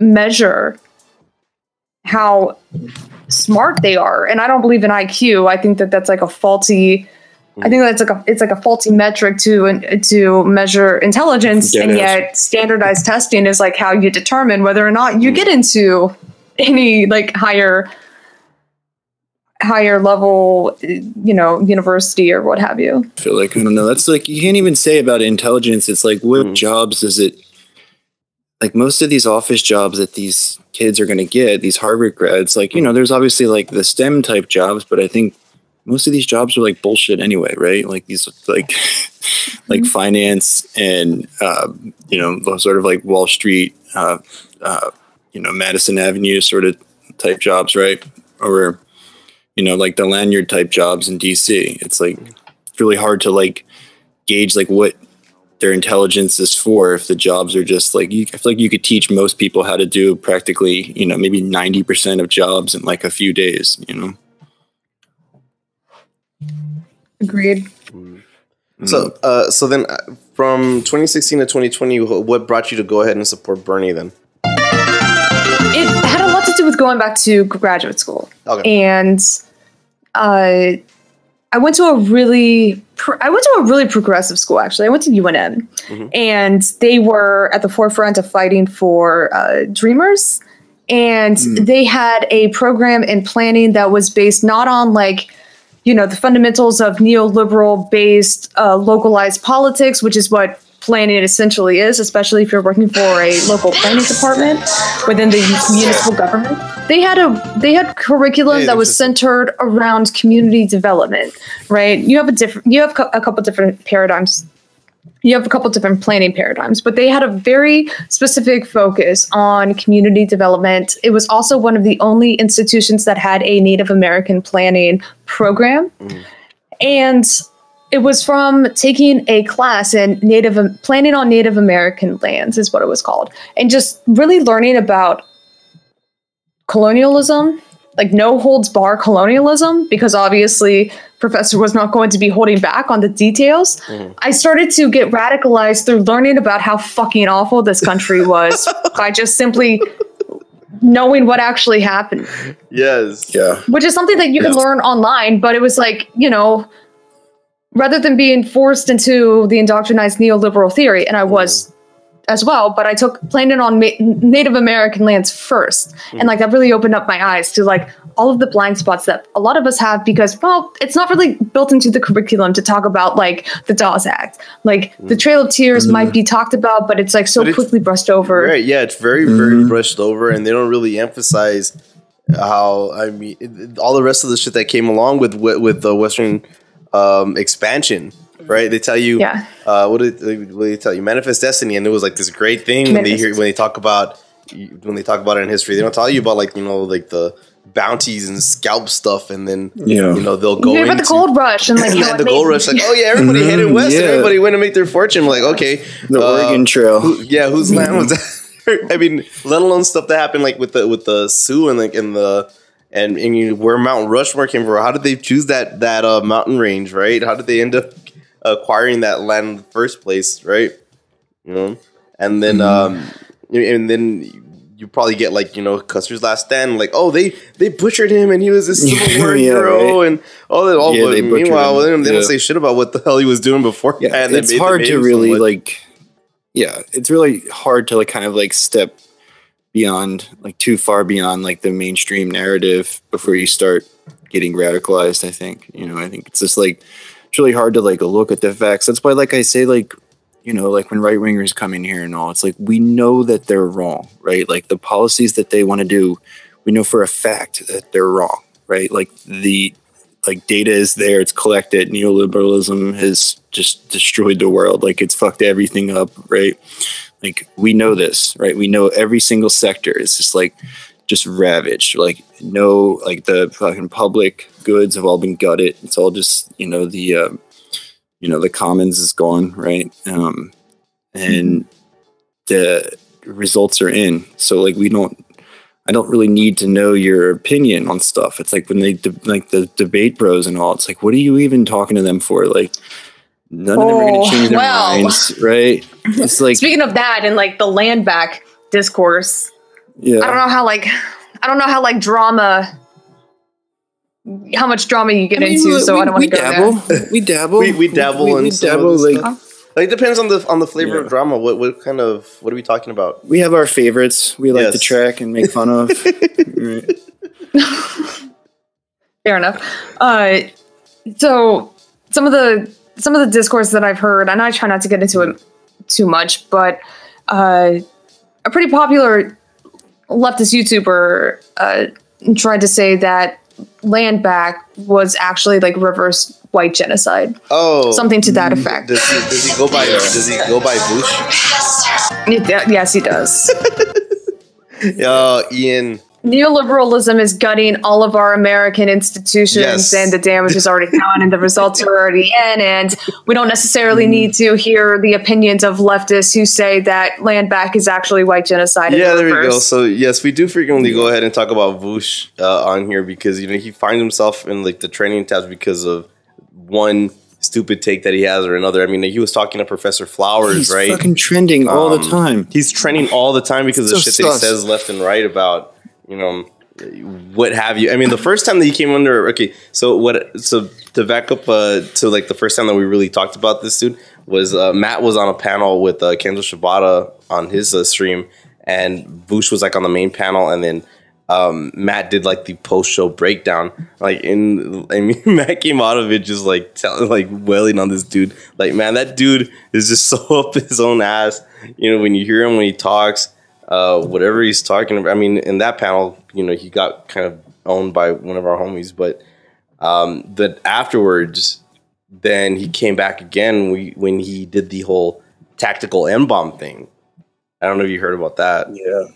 measure how smart they are, and I don't believe in IQ. I think that that's like a faulty. I think that's like a it's like a faulty metric to to measure intelligence, and Yes. yet standardized testing is like how you determine whether or not you get into any like higher higher level you know university or what have you I feel like I don't know. That's like you can't even say about intelligence. It's like what mm-hmm. jobs is it? Like most of these office jobs that these kids are going to get, these Harvard grads, like you know, there's obviously like the STEM type jobs, but I think most of these jobs are like bullshit anyway, right? Like these like like finance and uh, you know sort of like Wall Street, uh, uh, you know Madison Avenue sort of type jobs, right? Or you know like the lanyard type jobs in DC. It's like it's really hard to like gauge like what their intelligence is for if the jobs are just like you I feel like you could teach most people how to do practically you know maybe 90% of jobs in like a few days you know agreed So, uh, so then uh, from 2016 to 2020, what brought you to go ahead and support Bernie then? it had a lot to do with going back to graduate school Okay. and uh, I went to a really I went to a really progressive school actually. I went to UNM, and they were at the forefront of fighting for uh, Dreamers, and they had a program in planning that was based not on like you know the fundamentals of neoliberal based uh, localized politics, which is what planning essentially is, especially if you're working for a local planning department within the municipal government. They had a they had curriculum that was centered around community development, right? You have a different you have a couple different paradigms. You have a couple different planning paradigms, but they had a very specific focus on community development. It was also one of the only institutions that had a Native American planning program. Mm. And it was from taking a class in Native planning on Native American lands is what it was called, and just really learning about colonialism, like no holds bar colonialism, because obviously professor was not going to be holding back on the details. Mm-hmm. I started to get radicalized through learning about how fucking awful this country was by just simply knowing what actually happened Yes. Yeah. which is something that you can learn online but it was like you know rather than being forced into the indoctrinized neoliberal theory and i mm-hmm. was as well but i took planning on ma- native american lands first. And like that really opened up my eyes to like all of the blind spots that a lot of us have because well it's not really built into the curriculum to talk about like the dawes act. Like mm. the trail of tears might mm. be talked about but it's like so it's- quickly brushed over. Right. Yeah, it's very, very mm-hmm. brushed over, and they don't really emphasize how. I mean, all the rest of the shit that came along with with, with the Western um, expansion. Right? They tell you. Yeah. Uh, what did they, what did they tell you? Manifest destiny, and it was like this great thing when they hear when they talk about when they talk about it in history. They don't tell you about like you know like the bounties and scalp stuff, and then Yeah. you know they'll go you hear about into the gold rush and like how and it the gold rush. Like, oh yeah, everybody headed Mhm, west, yeah. everybody went to make their fortune. Like, okay, the uh, Oregon Trail who, yeah, whose land was that? I mean, let alone stuff that happened like with the with the Sioux and like in the and, and you, where Mount Rushmore came from. How did they choose that that uh, mountain range? Right? How did they end up acquiring that land in the first place? Right? You know, and then um, and then. You probably get like you know Custer's last stand, like oh they they butchered him and he was a Civil War Yeah, hero right. and all that. All Yeah, but meanwhile, him. they don't, don't say shit about what the hell he was doing before. yeah and it's made- hard to really like yeah it's really hard to like kind of like step beyond like too far beyond like the mainstream narrative before you start getting radicalized i think you know i think it's just like it's really hard to like look at the facts that's why like i say like you know, like when right wingers come in here and all, it's like we know that they're wrong, right? Like the policies that they want to do, we know for a fact that they're wrong, right? Like the like data is there, it's collected. Neoliberalism has just destroyed the world, like it's fucked everything up, right? Like we know this, right? We know every single sector is just like just ravaged. Like no, like the fucking public goods have all been gutted. It's all just you know the. Uh, you know the commons is gone right um and the results are in so like we don't i don't really need to know your opinion on stuff it's like when they de- like the debate bros and all it's like what are you even talking to them for like none of them are going Oh, to change their well. minds right it's like Speaking of that, and like the land back discourse, yeah I don't know how like I don't know how like drama, how much drama you get I mean, into. we- so we, I don't want to go there. we dabble We- we dabble we, in we some dabble this like stuff. Like it depends on the on the flavor Yeah. of drama. What what kind of what are we talking about? we have our favorites we like to track and make fun of. Fair enough. Uh, so some of the some of the discourse that I've heard, and I try not to get into it too much, but uh, a pretty popular leftist YouTuber uh, tried to say that land back was actually like reverse white genocide, Oh, something to that effect. Does he, does he go by does he go by Vaush? Yes, he does. Uh, Ian. Neoliberalism is gutting all of our American institutions, Yes. and the damage is already done, and the results are already in. And we don't necessarily Mm-hmm. need to hear the opinions of leftists who say that land back is actually white genocide. Yeah, there we go. So yes, we do frequently go ahead and talk about Vaush uh, on here because you know he finds himself in like the training tabs because of one stupid take that he has or another. I mean, he was talking to Professor Flowers, right? He's right? fucking trending all the Um, time. He's trending all the time because of the So shit that he says left and right about you know what have you. I mean, the first time that he came under okay, so what? So to back up uh, to like the first time that we really talked about this dude was uh, Matt was on a panel with uh, Kenzo Shibata on his uh, stream, and Vaush was like on the main panel, and then. Um, Matt did like the post show breakdown, like in. I mean, Matt came out of it just like telling, like wailing on this dude. Like, man, that dude is just so up his own ass. You know, when you hear him when he talks, uh, whatever he's talking about. I mean, in that panel, you know, he got kind of owned by one of our homies, but um, but afterwards, then he came back again. We when he did the whole tactical M bomb thing. I don't know if you heard about that. Yeah.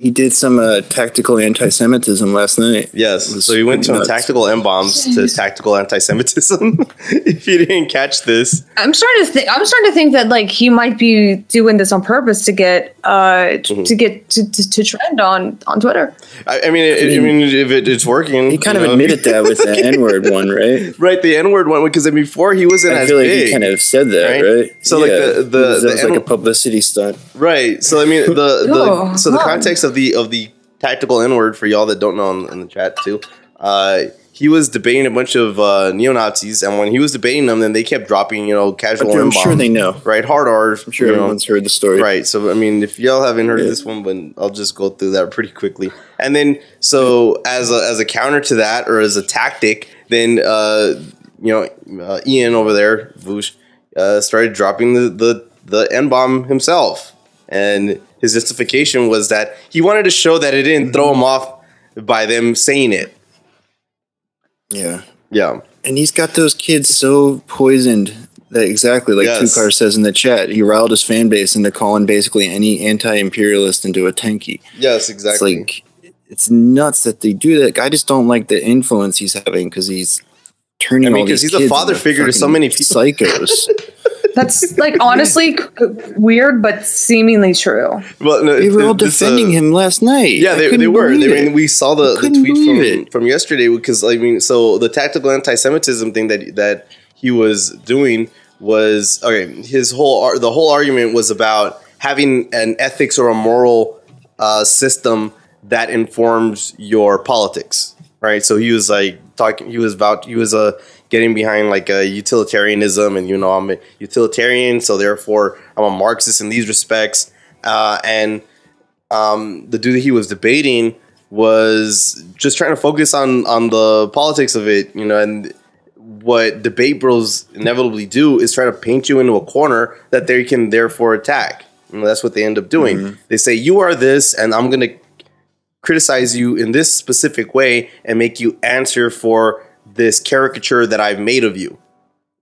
He did some uh, tactical anti-Semitism last night. Yes, so he went pretty from nuts. tactical M bombs to tactical anti-Semitism. if you didn't catch this, I'm starting to think. I'm starting to think that like he might be doing this on purpose to get uh t- Mhm. to get to, to, to trend on on Twitter. I, I mean, it, I, mean, mean, if it, it's working, He kind of know. admitted that with the N-word one, right? right? The N word one because I mean, before he wasn't I as feel like big. he kind of said that, right? right? So, like, the- the- that the was like a publicity stunt. Right. So I mean the, the Oh, so the huh. context of the of the tactical N word for y'all that don't know in, in the chat too. Uh, he was debating a bunch of uh, neo Nazis, and when he was debating them, then they kept dropping you know casual n bombs. I'm sure they know. right hard R's. I'm sure you know, everyone's heard the story. Right. So I mean, if y'all haven't heard Yeah. this one, but I'll just go through that pretty quickly. And then, so as a, as a counter to that, or as a tactic, then uh, you know, uh, Ian over there, Vaush, uh, started dropping the the the n bomb himself, and his justification was that he wanted to show that it didn't throw mm-hmm. him off by them saying it. Yeah. Yeah. And he's got those kids so poisoned that exactly like Yes. Tukar says in the chat, he riled his fan base into calling basically any anti-imperialist into a tankie. Yes. Exactly. It's like it's nuts that they do that. I just don't like the influence he's having because he's turning. I mean, all these he's a father figure to so many people. Psychos. That's like honestly c- weird, but seemingly true. well, no, they were all this, uh, defending him last night. Yeah, they, they were. They, I mean, we saw the, the tweet from, from yesterday because I mean, so the tactical anti-Semitism thing that that he was doing was okay. His whole ar- the whole argument was about having an ethics or a moral uh, system that informs your politics, right? So he was like talking. He was about. He was uh, getting behind like uh, utilitarianism, and you know, I'm a utilitarian, so therefore I'm a Marxist in these respects, uh, and um, the dude that he was debating was just trying to focus on on the politics of it, you know, and what debate bros inevitably do is try to paint you into a corner that they can therefore attack. And that's what they end up doing. They say you are this, and I'm going to criticize you in this specific way and make you answer for this caricature that I've made of you.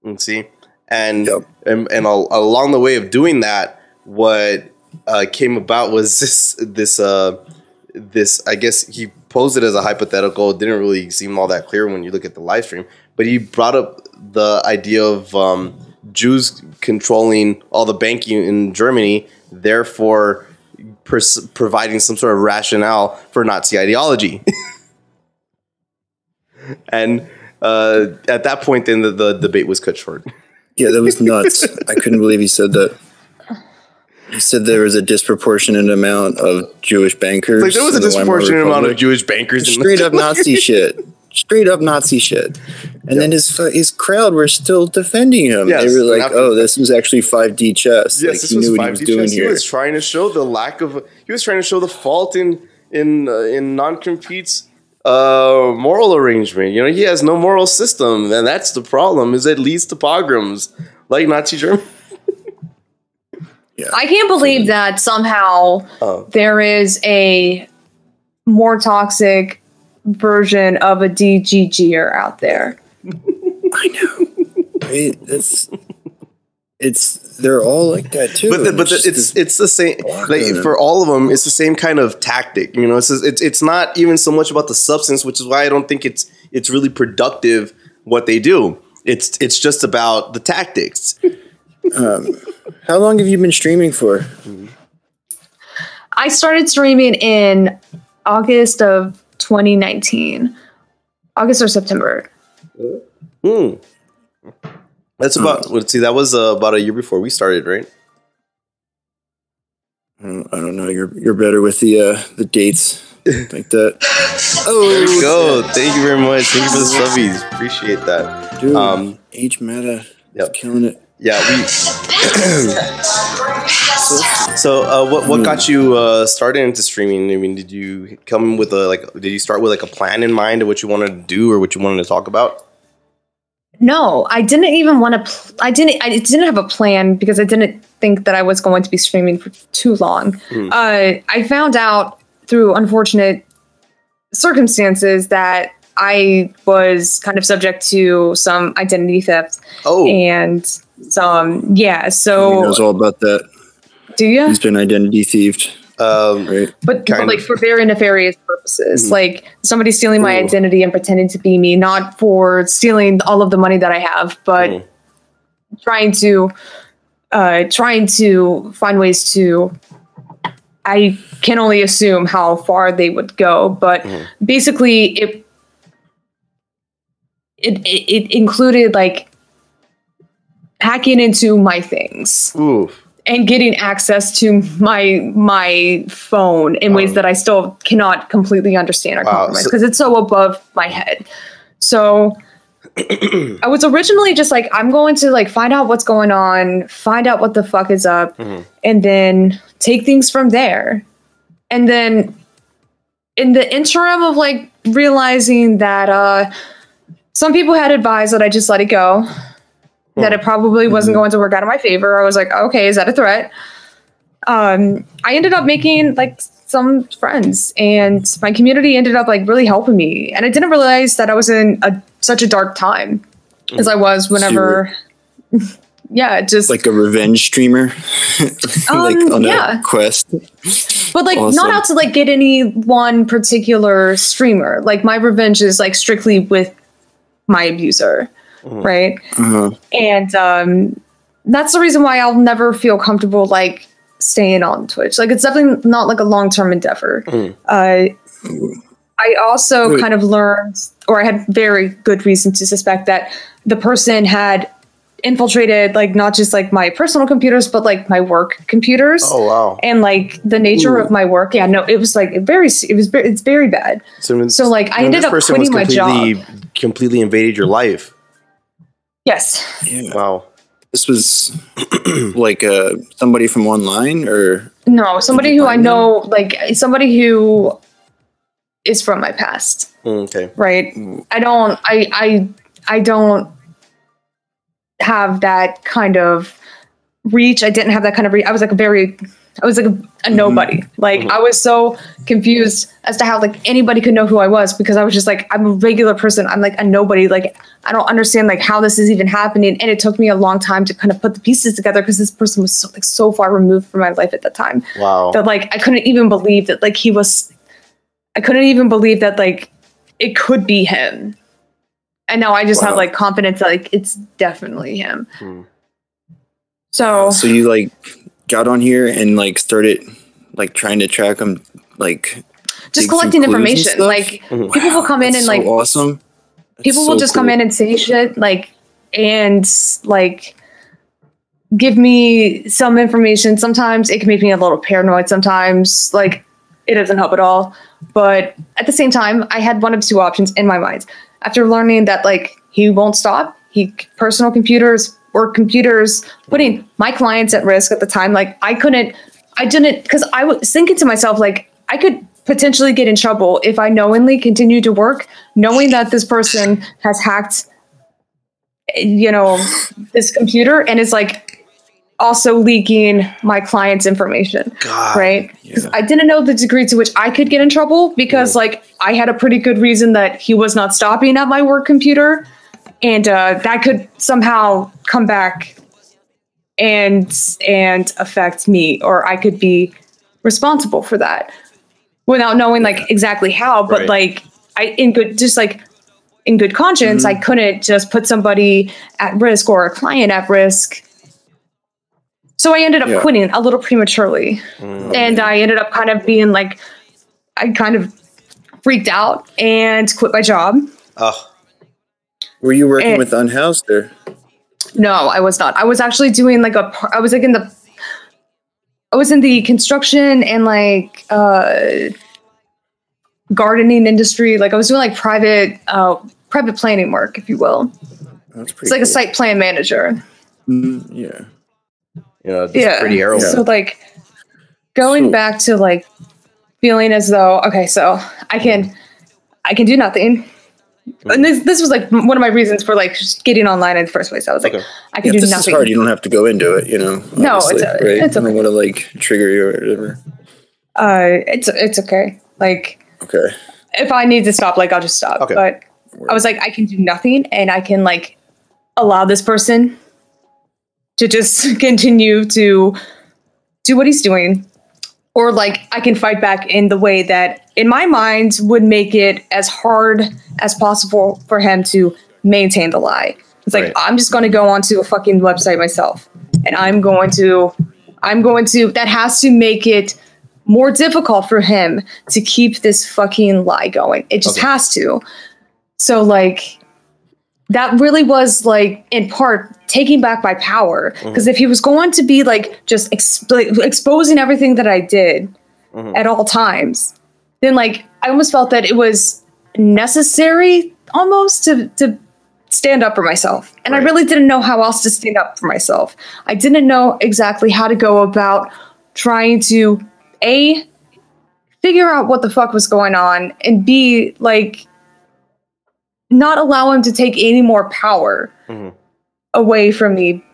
You see, and Yep. and, and al- along the way of doing that, what uh, came about was this this uh, this I guess he posed it as a hypothetical. It didn't really seem all that clear when you look at the live stream, but he brought up the idea of um, Jews controlling all the banking in Germany, therefore pers- providing some sort of rationale for Nazi ideology. and uh, at that point, then the, the debate was cut short. Yeah, that was nuts. I couldn't believe he said that. He said there was a disproportionate amount of Jewish bankers. Like there was a the disproportionate amount of Jewish bankers. in the- straight up Nazi shit. Straight up Nazi shit. And then his his crowd were still defending him. Yes, they were like, after- "Oh, this was actually 5D chess." Yes, like this he was five he was D doing chess. He here. was trying to show the lack of. He was trying to show the fault in in uh, in NonCompete's uh, moral arrangement. You know, he has no moral system, and that's the problem. Is it leads to pogroms like Nazi Germany. I can't believe that somehow Oh. there is a more toxic version of a DGGer out there. I know. Right? It's it's they're all like that too. But the, but the, it's it's the same like for all of them. It's the same kind of tactic. You know, it's it's it's not even so much about the substance, which is why I don't think it's it's really productive what they do. It's it's just about the tactics. how long have you been streaming for? I started streaming in August of 2019. August or September. Hmm. That's about. Let's see. That was uh, about a year before we started, right? I don't, I don't know. You're you're better with the uh, the dates like that. Oh, There we go. Thank you very much. Thank you for the subbies. Appreciate that. dude. Um, H meta, Yep. killing it. Yeah, we. so, uh, what what got you uh, started into streaming? I mean, did you come with a like? Did you start with like a plan in mind of what you wanted to do or what you wanted to talk about? No, I didn't even want to. Pl- I didn't. I didn't have a plan because I didn't think that I was going to be streaming for too long. Hmm. Uh, I found out through unfortunate circumstances that I was kind of subject to some identity theft Oh, and some. Yeah. So he knows all about that. do you? He's been identity thieved, um, right? but, but like for very nefarious purposes Mhm. like somebody stealing my Ooh. identity and pretending to be me not for stealing all of the money that i have but Mhm. trying to uh trying to find ways to i can only assume how far they would go but Mhm. basically it it, it it included like hacking into my things ooh, and getting access to my my phone in ways Um, that I still cannot completely understand or Wow, compromise so- because it's so above my head. So I was originally just like, I'm going to like find out what's going on, find out what the fuck is up, Mhm. and then take things from there. And then in the interim of like realizing that uh some people had advised that I just let it go, that it probably wasn't going to work out in my favor. I was like, okay, is that a threat? Um, I ended up making like some friends, and my community ended up like really helping me. And I didn't realize that I was in a such a dark time as I was whenever. yeah, just Like a revenge streamer, like Um, on yeah. a quest. but like Awesome. not out to like get any one particular streamer. Like my revenge is like strictly with my abuser. Right? Uh-huh. and um, that's the reason why I'll never feel comfortable like staying on Twitch. Like it's definitely not like a long term endeavor. Mm. Uh, I also Wait. kind of learned, or I had very good reason to suspect that the person had infiltrated like not just like my personal computers, but like my work computers. oh wow. And like the nature of my work, yeah, no, it was like very, it was, very, it's very bad. So, So like I ended up quitting my job. completely completely invaded your life. Yes, Yeah. Wow. This was like uh, somebody from online, or No, somebody who I find them? know, like somebody who is from my past, Mm, Okay. right? I don't, I, I, I don't have that kind of reach. I didn't have that kind of reach. I was like a very, I was like a, a nobody. Like I was so confused as to how like anybody could know who I was because I was just like I'm a regular person. I'm like a nobody. Like I don't understand like how this is even happening. And it took me a long time to kind of put the pieces together because this person was so like so far removed from my life at that time Wow. that like I couldn't even believe that like he was I couldn't even believe that like it could be him. And now I just have like confidence that like it's definitely him. Hmm. So So you like got on here and like started like trying to track them like just collecting information. Like Mhm. people will come in and so like awesome. That's people so will just come in and say shit like and like give me some information sometimes it can make me a little paranoid sometimes like it doesn't help at all but at the same time i had one of two options in my mind after learning that like he won't stop he personal computers or computers putting my clients at risk at the time like i couldn't i didn't because i was thinking to myself like i could potentially get in trouble if i knowingly continue to work knowing that this person has hacked you know this computer and is like also leaking my client's information God. right Yeah. i didn't know the degree to which i could get in trouble because like i had a pretty good reason that he was not stopping at my work computer and uh, that could somehow come back and and affect me or i could be responsible for that without knowing like exactly how but Right. like i in good just like in good conscience i couldn't just put somebody at risk or a client at risk so i ended up Yeah. quitting a little prematurely Mm. and i ended up kind of being like i kind of freaked out and quit my job Oh, Were you working and- with Unhoused or No, I was not. I was actually doing like a. I was like in the. I was in the construction and like uh, gardening industry. Like I was doing like private, uh, private planning work, if you will. that's pretty It's like a site plan manager. Mm, yeah. you know, Yeah. pretty heroin. So like, going So- back to like feeling as though okay, so I can, I can do nothing. And this this was like one of my reasons for like getting online in the first place. I was like, Okay. I can Yeah, do this nothing. is hard. You don't have to go into it, you know. No, it's a- right. it's I don't want to like trigger you or whatever. Uh, it's it's okay. Like Okay. if I need to stop, like I'll just stop. Okay. But I was like, I can do nothing, and I can like allow this person to just continue to do what he's doing, or like I can fight back in the way that, in my mind, would make it as hard as possible for him to maintain the lie. It's like Right. I'm just going to go onto a fucking website myself, and I'm going to, I'm going to. That has to make it more difficult for him to keep this fucking lie going. It just Okay. has to. So like that really was like in part taking back my power because if he was going to be like just exp- exposing everything that I did Mhm. at all times, then like I almost felt that it was necessary almost to to stand up for myself. And I really didn't know how else to stand up for myself. I didn't know exactly how to go about trying to a figure out what the fuck was going on and b like not allow him to take any more power Mhm. away from me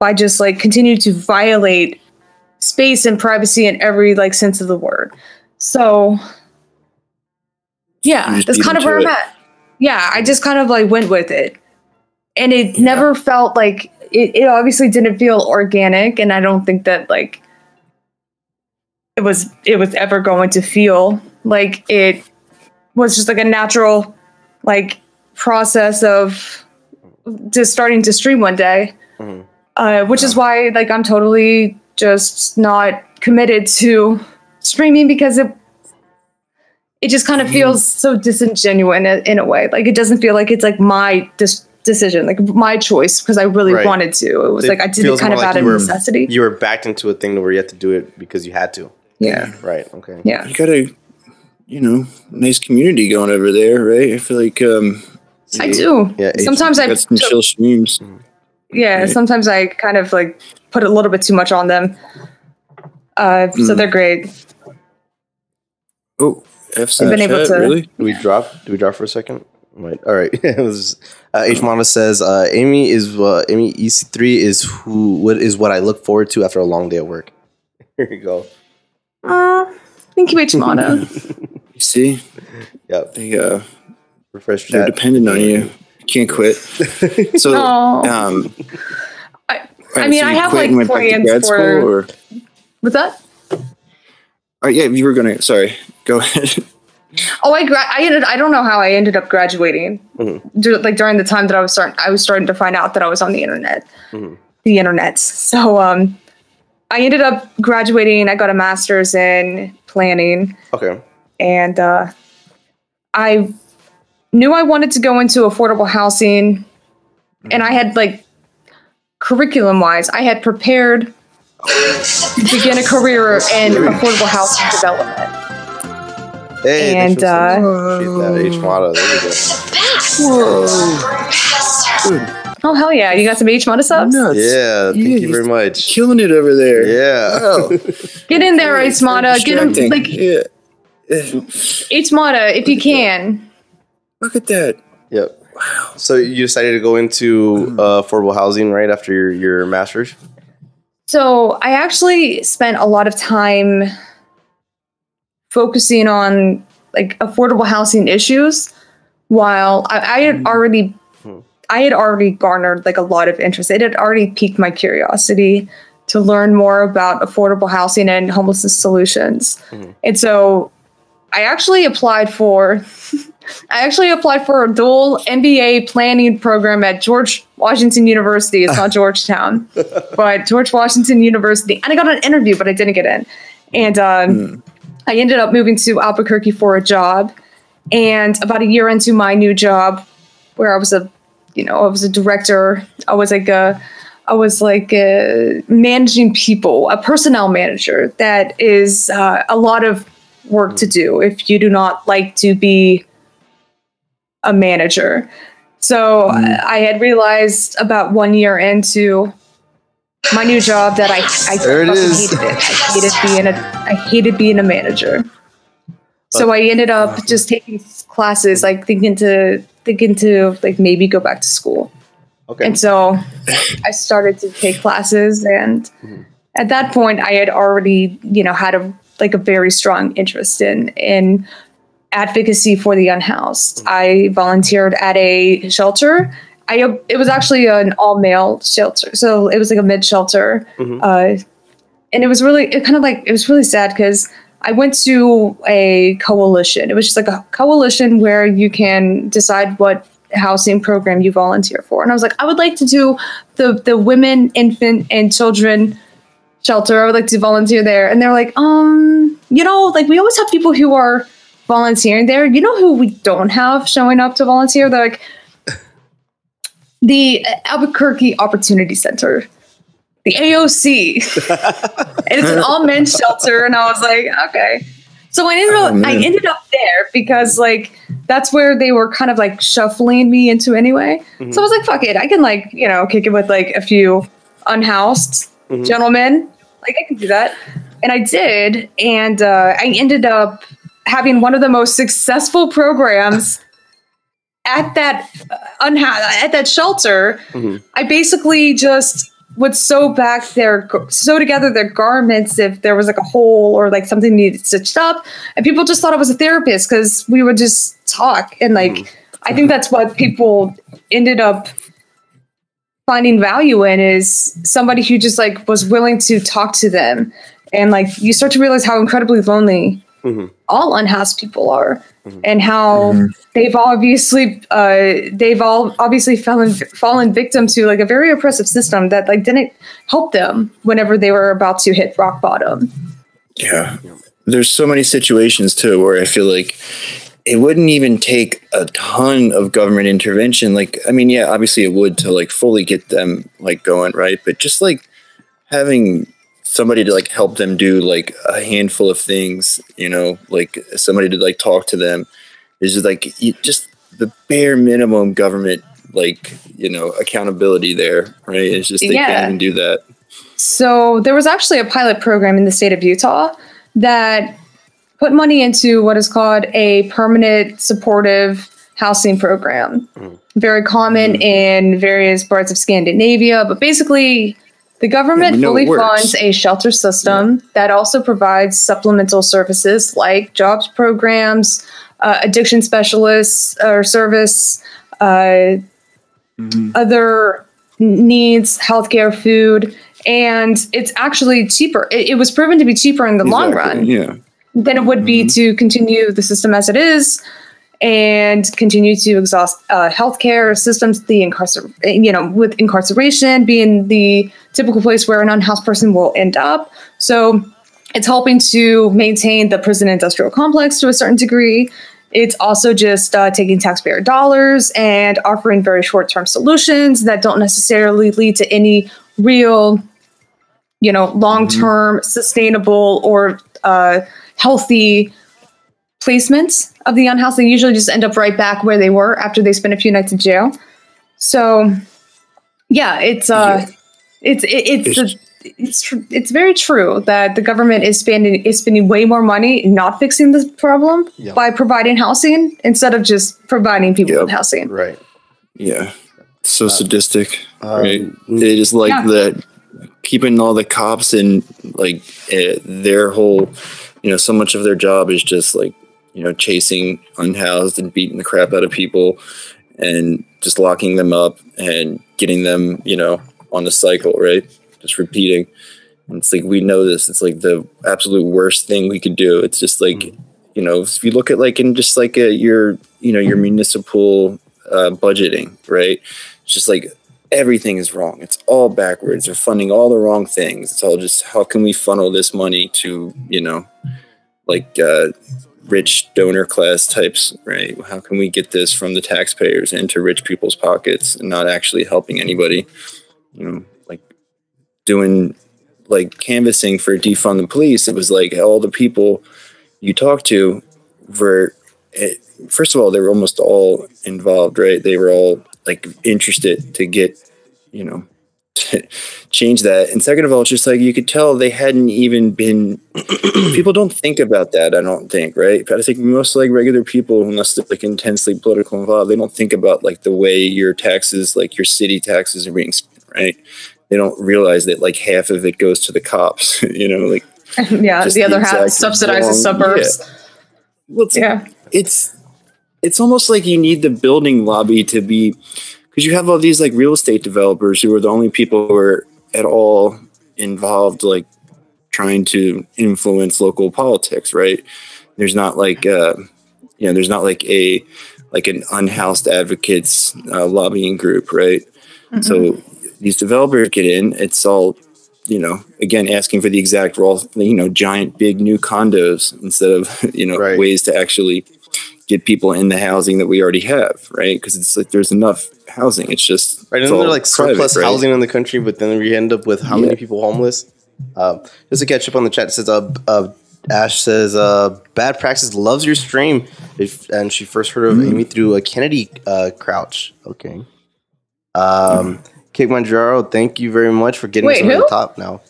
by just like continue to violate space and privacy in every like sense of the word. So yeah that's kind of where i'm at. Yeah i just kind of like went with it. And it never felt like it, it obviously didn't feel organic and i don't think that like it was it was ever going to feel like it was just like a natural like process of just starting to stream one day Mhm. uh, which is why like i'm totally just not committed to streaming because it it just kind of feels so disingenuous in a, in a way like it doesn't feel like it's like my dis- decision like my choice because i really Right. wanted to it was It like i did it kind of more like out of necessity You were backed into a thing where you had to do it because you had to. yeah Right. Okay. yeah You got a, you know, nice community going over there, right? I feel like um, i do Yeah, H- sometimes i some chill streams. yeah Right. sometimes i kind of like put a little bit too much on them uh so Mm. they're great Oh, F I've been able Snapchat, to- really? Do we drop? Do we drop for a second? Right. All right. it was uh, H Mama says uh, Amy is uh, Amy EC three is who what is what I look forward to after a long day at work. Here you go. Uh, thank you, H. Mono. You see, Yep. they uh, Refresh they're chat. dependent on you. You can't quit. So, Aw. um, I- I mean, so I have, like, went back plans for- or What's that? oh yeah, you were gonna. Sorry, go ahead. Oh, I gra- I ended. I don't know how I ended up graduating. Dur- like during the time that I was starting, I was starting to find out that I was on the internet, the internet. So, um, I ended up graduating. I got a master's in planning, Okay. and uh, I knew I wanted to go into affordable housing, and I had like curriculum wise, I had prepared to begin a career in affordable housing development. Hey, And, uh, sending- appreciate that H Mata. There we go. Oh hell yeah! You got some H Mata subs? Nuts. Yeah. Thank Yeah, you very much. Killing it over there. Yeah. Wow. Get in there, H Mata. Get him Distracting. like yeah. H Mata if you can. Look at that. Yep. Wow. So you decided to go into mm. uh, affordable housing right after your, your master's? So I actually spent a lot of time focusing on like affordable housing issues while I, I had mm. already hmm. I had already garnered like a lot of interest. It had already piqued my curiosity to learn more about affordable housing and homelessness solutions. Mm-hmm. And so I actually applied for I actually applied for a dual MBA planning program at George Washington University. It's not Georgetown, but George Washington University. And I got an interview, but I didn't get in. And um, I ended up moving to Albuquerque for a job. And about a year into my new job, where I was a, you know, I was a director. I was like a, I was like a managing people, a personnel manager. That is uh, a lot of work to do if you do not like to be a manager. So I I had realized about one year into my new job that I I There it is. hated it. I hated being a I hated being a manager. So I ended up just taking classes, like thinking to thinking to like maybe go back to school. Okay. And so I started to take classes and mm-hmm. at that point I had already, you know, had a like a very strong interest in in advocacy for the unhoused. I volunteered at a shelter. I it was actually an all male shelter, so it was like a mid shelter, uh, and it was really it kind of like it was really sad because I went to a coalition. It was just like a coalition where you can decide what housing program you volunteer for, and I was like, I would like to do the the women, infant, and children shelter. I would like to volunteer there, and they're like, um, you know, like we always have people who are volunteering there. You know who we don't have showing up to volunteer? They're like the Albuquerque Opportunity Center, the AOC, and it's an all men's shelter. And I was like, okay. So I ended up, Oh, I ended up there because like that's where they were kind of like shuffling me into anyway. So I was like, fuck it, I can like you know kick it with like a few unhoused gentlemen. Like I can do that, and I did, and uh, I ended up having one of the most successful programs at that uh, unha- at that shelter. I basically just would sew back their sew together their garments if there was like a hole or like something needed stitched up, and people just thought I was a therapist because we would just talk. And like I think that's what people ended up finding value in is somebody who just like was willing to talk to them. And like you start to realize how incredibly lonely mm-hmm. all unhoused people are mm-hmm. and how mm-hmm. they've obviously uh, they've all obviously fallen fallen victim to like a very oppressive system that like didn't help them whenever they were about to hit rock bottom. Yeah. There's so many situations too where I feel like it wouldn't even take a ton of government intervention. Like, I mean, yeah, obviously it would to like fully get them like going, right? But just like having somebody to like help them do like a handful of things, you know, like somebody to like talk to them is just like you, just the bare minimum government, like, you know, accountability there, right? It's just they Yeah. can't even do that. So there was actually a pilot program in the state of Utah that put money into what is called a permanent supportive housing program. Mhm. Very common in various parts of Scandinavia, but basically, the government know fully funds a shelter system that also provides supplemental services like jobs programs, uh, addiction specialists or service, uh, Mhm. other needs, healthcare, food, and it's actually cheaper. It, it was proven to be cheaper in the long run Yeah. Than it would be to continue the system as it is and continue to exhaust uh, healthcare systems, the incarcer- you know, with incarceration being the typical place where an unhoused person will end up. So it's helping to maintain the prison industrial complex to a certain degree. It's also just uh, taking taxpayer dollars and offering very short term solutions that don't necessarily lead to any real, you know, long term sustainable or uh, healthy placements of the unhoused. They usually just end up right back where they were after they spend a few nights in jail. So, yeah, it's uh, it's it, it's It's- the, it's tr- it's very true that the government is spending is spending way more money not fixing the problem Yeah. by providing housing instead of just providing people Yep. with housing. Right. Yeah. So sadistic. Um, right. They just like Yeah. that keeping all the cops and like uh, their whole, you know, so much of their job is just like, you know, chasing unhoused and beating the crap out of people and just locking them up and getting them, you know, on the cycle, right? Just repeating. And it's like we know this. It's like the absolute worst thing we could do. It's just like, you know, if you look at like in just like a, your, you know, your municipal uh, budgeting, right? It's just like everything is wrong. It's all backwards. They're funding all the wrong things. It's all just how can we funnel this money to, you know, like uh, rich donor class types, right? How can we get this from the taxpayers into rich people's pockets and not actually helping anybody? You know, like doing like canvassing for defund the police. It was like all the people you talk to were, it, first of all, they were almost all involved, right? They were all like interested to get, you know, change that. And second of all, it's just like you could tell they hadn't even been. people don't think about that. I don't think, right? But I think most like regular people, unless they're like intensely political involved, they don't think about like the way your taxes, like your city taxes, are being spent, right? They don't realize that like half of it goes to the cops. you know, like yeah, Just the other the half subsidizes wrong- suburbs. well, it's, Yeah. it's it's almost like you need the building lobby to be because you have all these like real estate developers who are the only people who are at all involved like trying to influence local politics right? There's not like uh you know there's not like a like an unhoused advocates uh, lobbying group right? So these developers get in it's all you know again asking for the exact role you know giant big new condos instead of you know Right. ways to actually get people in the housing that we already have right because it's like there's enough housing it's just Right, it's isn't there like private, surplus right? housing in the country, but then we end up with how many people homeless? Um, just to catch up on the chat, it says uh, uh, Ash says uh, bad praxis loves your stream, if, and she first heard of Mm. Amy through a Kennedy uh, Crouch. Okay. Um, Kate Manjaro, thank you very much for getting Wait, us on the top now.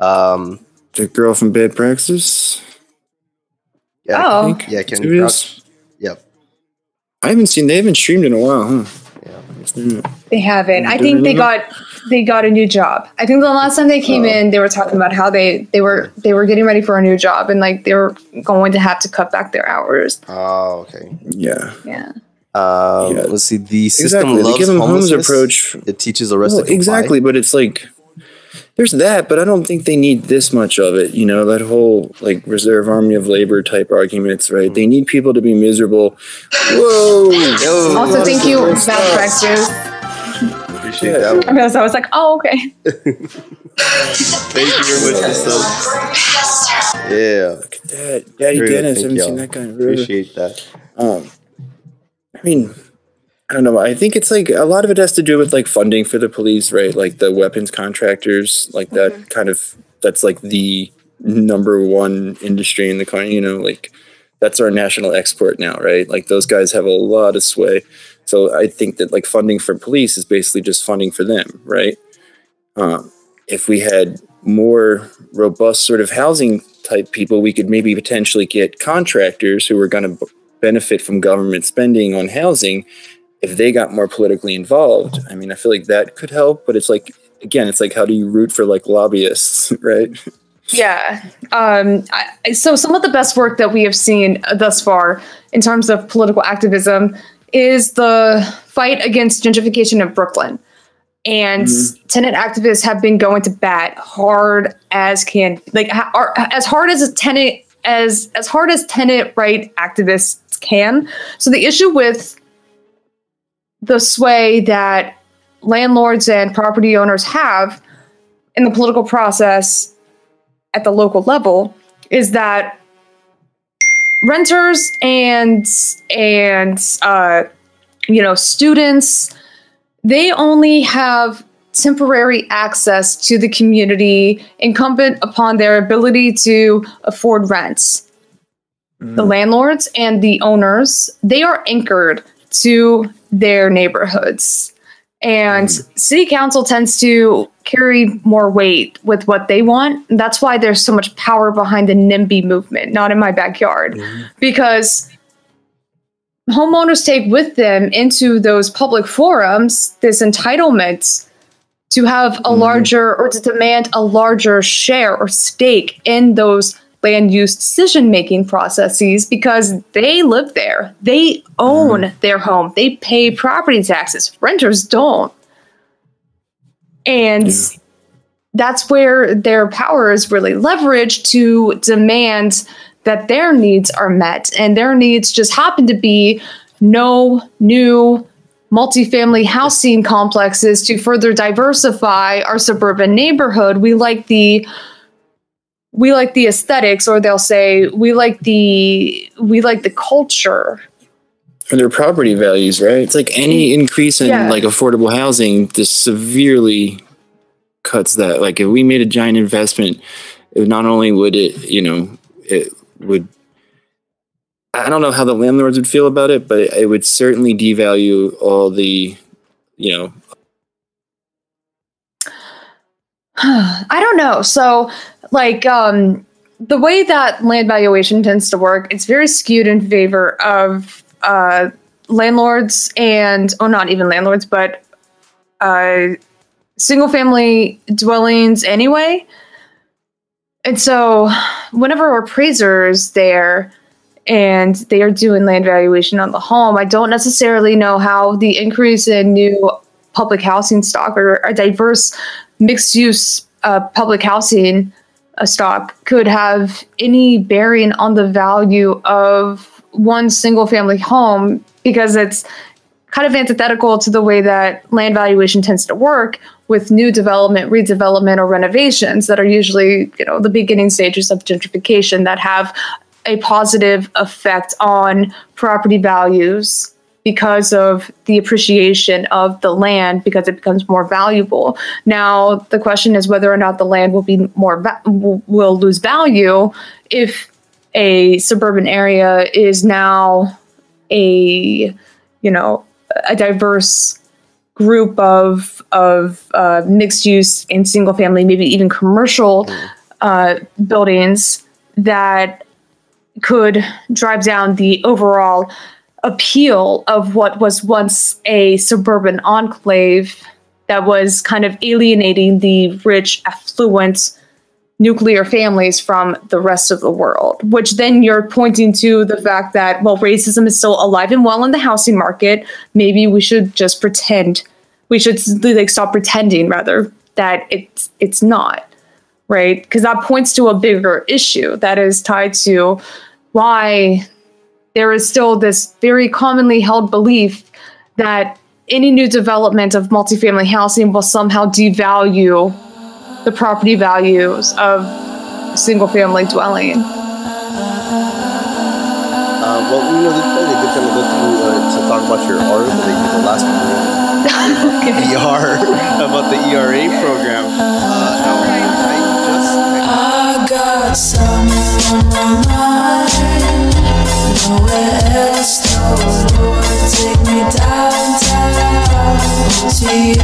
Um, the girl from bad praxis yeah, Oh. think. yeah, Who Kennedy Crouch. Is? Yep. i haven't seen they haven't streamed in a while huh Yeah. They haven't. I think they got they got a new job. I think the last time they came Oh. in, they were talking about how they they were they were getting ready for a new job and like they were going to have to cut back their hours. Oh, okay. yeah Yeah. Um, Yeah. Let's see. The system exactly the loves give 'em homes approach It teaches the rest Well, to comply. exactly, but it's like there's that, but I don't think they need this much of it. You know, that whole like reserve army of labor type arguments, right? They need people to be miserable. Whoa! Yo. Also, thank you, Bad Praxis. Appreciate Yeah. that one. Because I was like, oh, okay. Thank you very much for. Yeah, Look at that, Daddy Very Dennis. thank haven't you. seen that guy in forever. appreciate that. Um, I mean, I don't know. I think it's like a lot of it has to do with like funding for the police, right? Like the weapons contractors, like that kind of. That's like the number one industry in the country. You know, like that's our national export now, right? Like those guys have a lot of sway. So I think that like funding for police is basically just funding for them, right? Um, if we had more robust sort of housing type people, we could maybe potentially get contractors who are going to benefit from government spending on housing if they got more politically involved. I mean, I feel like that could help, but it's like again, it's like how do you root for like lobbyists, right? Yeah. Um, I, so some of the best work that we have seen thus far in terms of political activism is the fight against gentrification of Brooklyn. And tenant activists have been going to bat hard as can, like are- as hard as a tenant as as hard as tenant right activists can. So the issue with the sway that landlords and property owners have in the political process at the local level is that renters and and uh, you know students they only have temporary access to the community incumbent upon their ability to afford rents. The landlords and the owners they are anchored to their neighborhoods. And mm-hmm. city council tends to carry more weight with what they want. That's why there's so much power behind the nimby movement not in my backyard. Because homeowners take with them into those public forums this entitlement to have a mm-hmm. larger or to demand a larger share or stake in those land use decision making processes because they live there. They own mm-hmm. their home. They pay property taxes. Renters don't. And that's where their power is really leveraged to demand that their needs are met. And their needs just happen to be no new multifamily housing complexes to further diversify our suburban neighborhood. We like the we like the aesthetics or they'll say we like the we like the culture. or their property values, right? It's like any increase in Yeah. like affordable housing just severely cuts that. Like if we made a giant investment, not only would it, you know, it would I don't know how the landlords would feel about it, but it, it would certainly devalue all the, you know, I don't know. So like um the way that land valuation tends to work, it's very skewed in favor of uh landlords and oh not even landlords, but uh single family dwellings anyway. And so whenever appraisers there and they are doing land valuation on the home, I don't necessarily know how the increase in new public housing stock or a diverse mixed use uh, public housing uh, stock could have any bearing on the value of one single family home because it's kind of antithetical to the way that land valuation tends to work with new development, redevelopment, or renovations that are usually, you know, the beginning stages of gentrification that have a positive effect on property values because of the appreciation of the land because it becomes more valuable. Now, the question is whether or not the land will be more va- will lose value if a suburban area is now a you know a diverse group of of uh, mixed use and single family, maybe even commercial uh, buildings that could drive down the overall appeal of what was once a suburban enclave that was kind of alienating the rich, affluent nuclear families from the rest of the world, which then you're pointing to the fact that, well, racism is still alive and well in the housing market. Maybe we should just pretend, we should like stop pretending rather that it's it's not, right? Because that points to a bigger issue that is tied to why there is still this very commonly held belief that any new development of multifamily housing will somehow devalue the property values of single family dwelling. Uh, well, you know, this is probably a good time to go through uh, to talk about your art that you did the last one. ER about the ERA program. Uh, now, I just I got something on my mind nowhere else. Take me downtown you.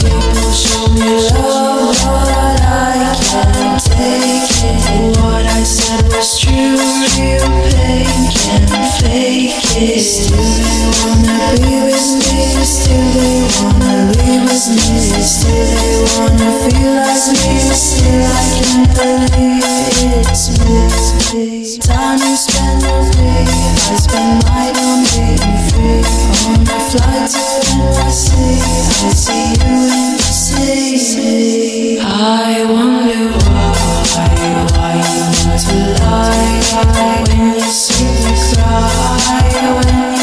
People show me love, but I can't take it. What I said was true, real pain can't fake it. They wanna be with me, they wanna leave with me, they wanna feel like me, still I can't believe it's me. Time you spend with me, I spend mine on being free. On the flight to NYC, I see you in the city. I wonder why, why you want to lie when you see me cry. When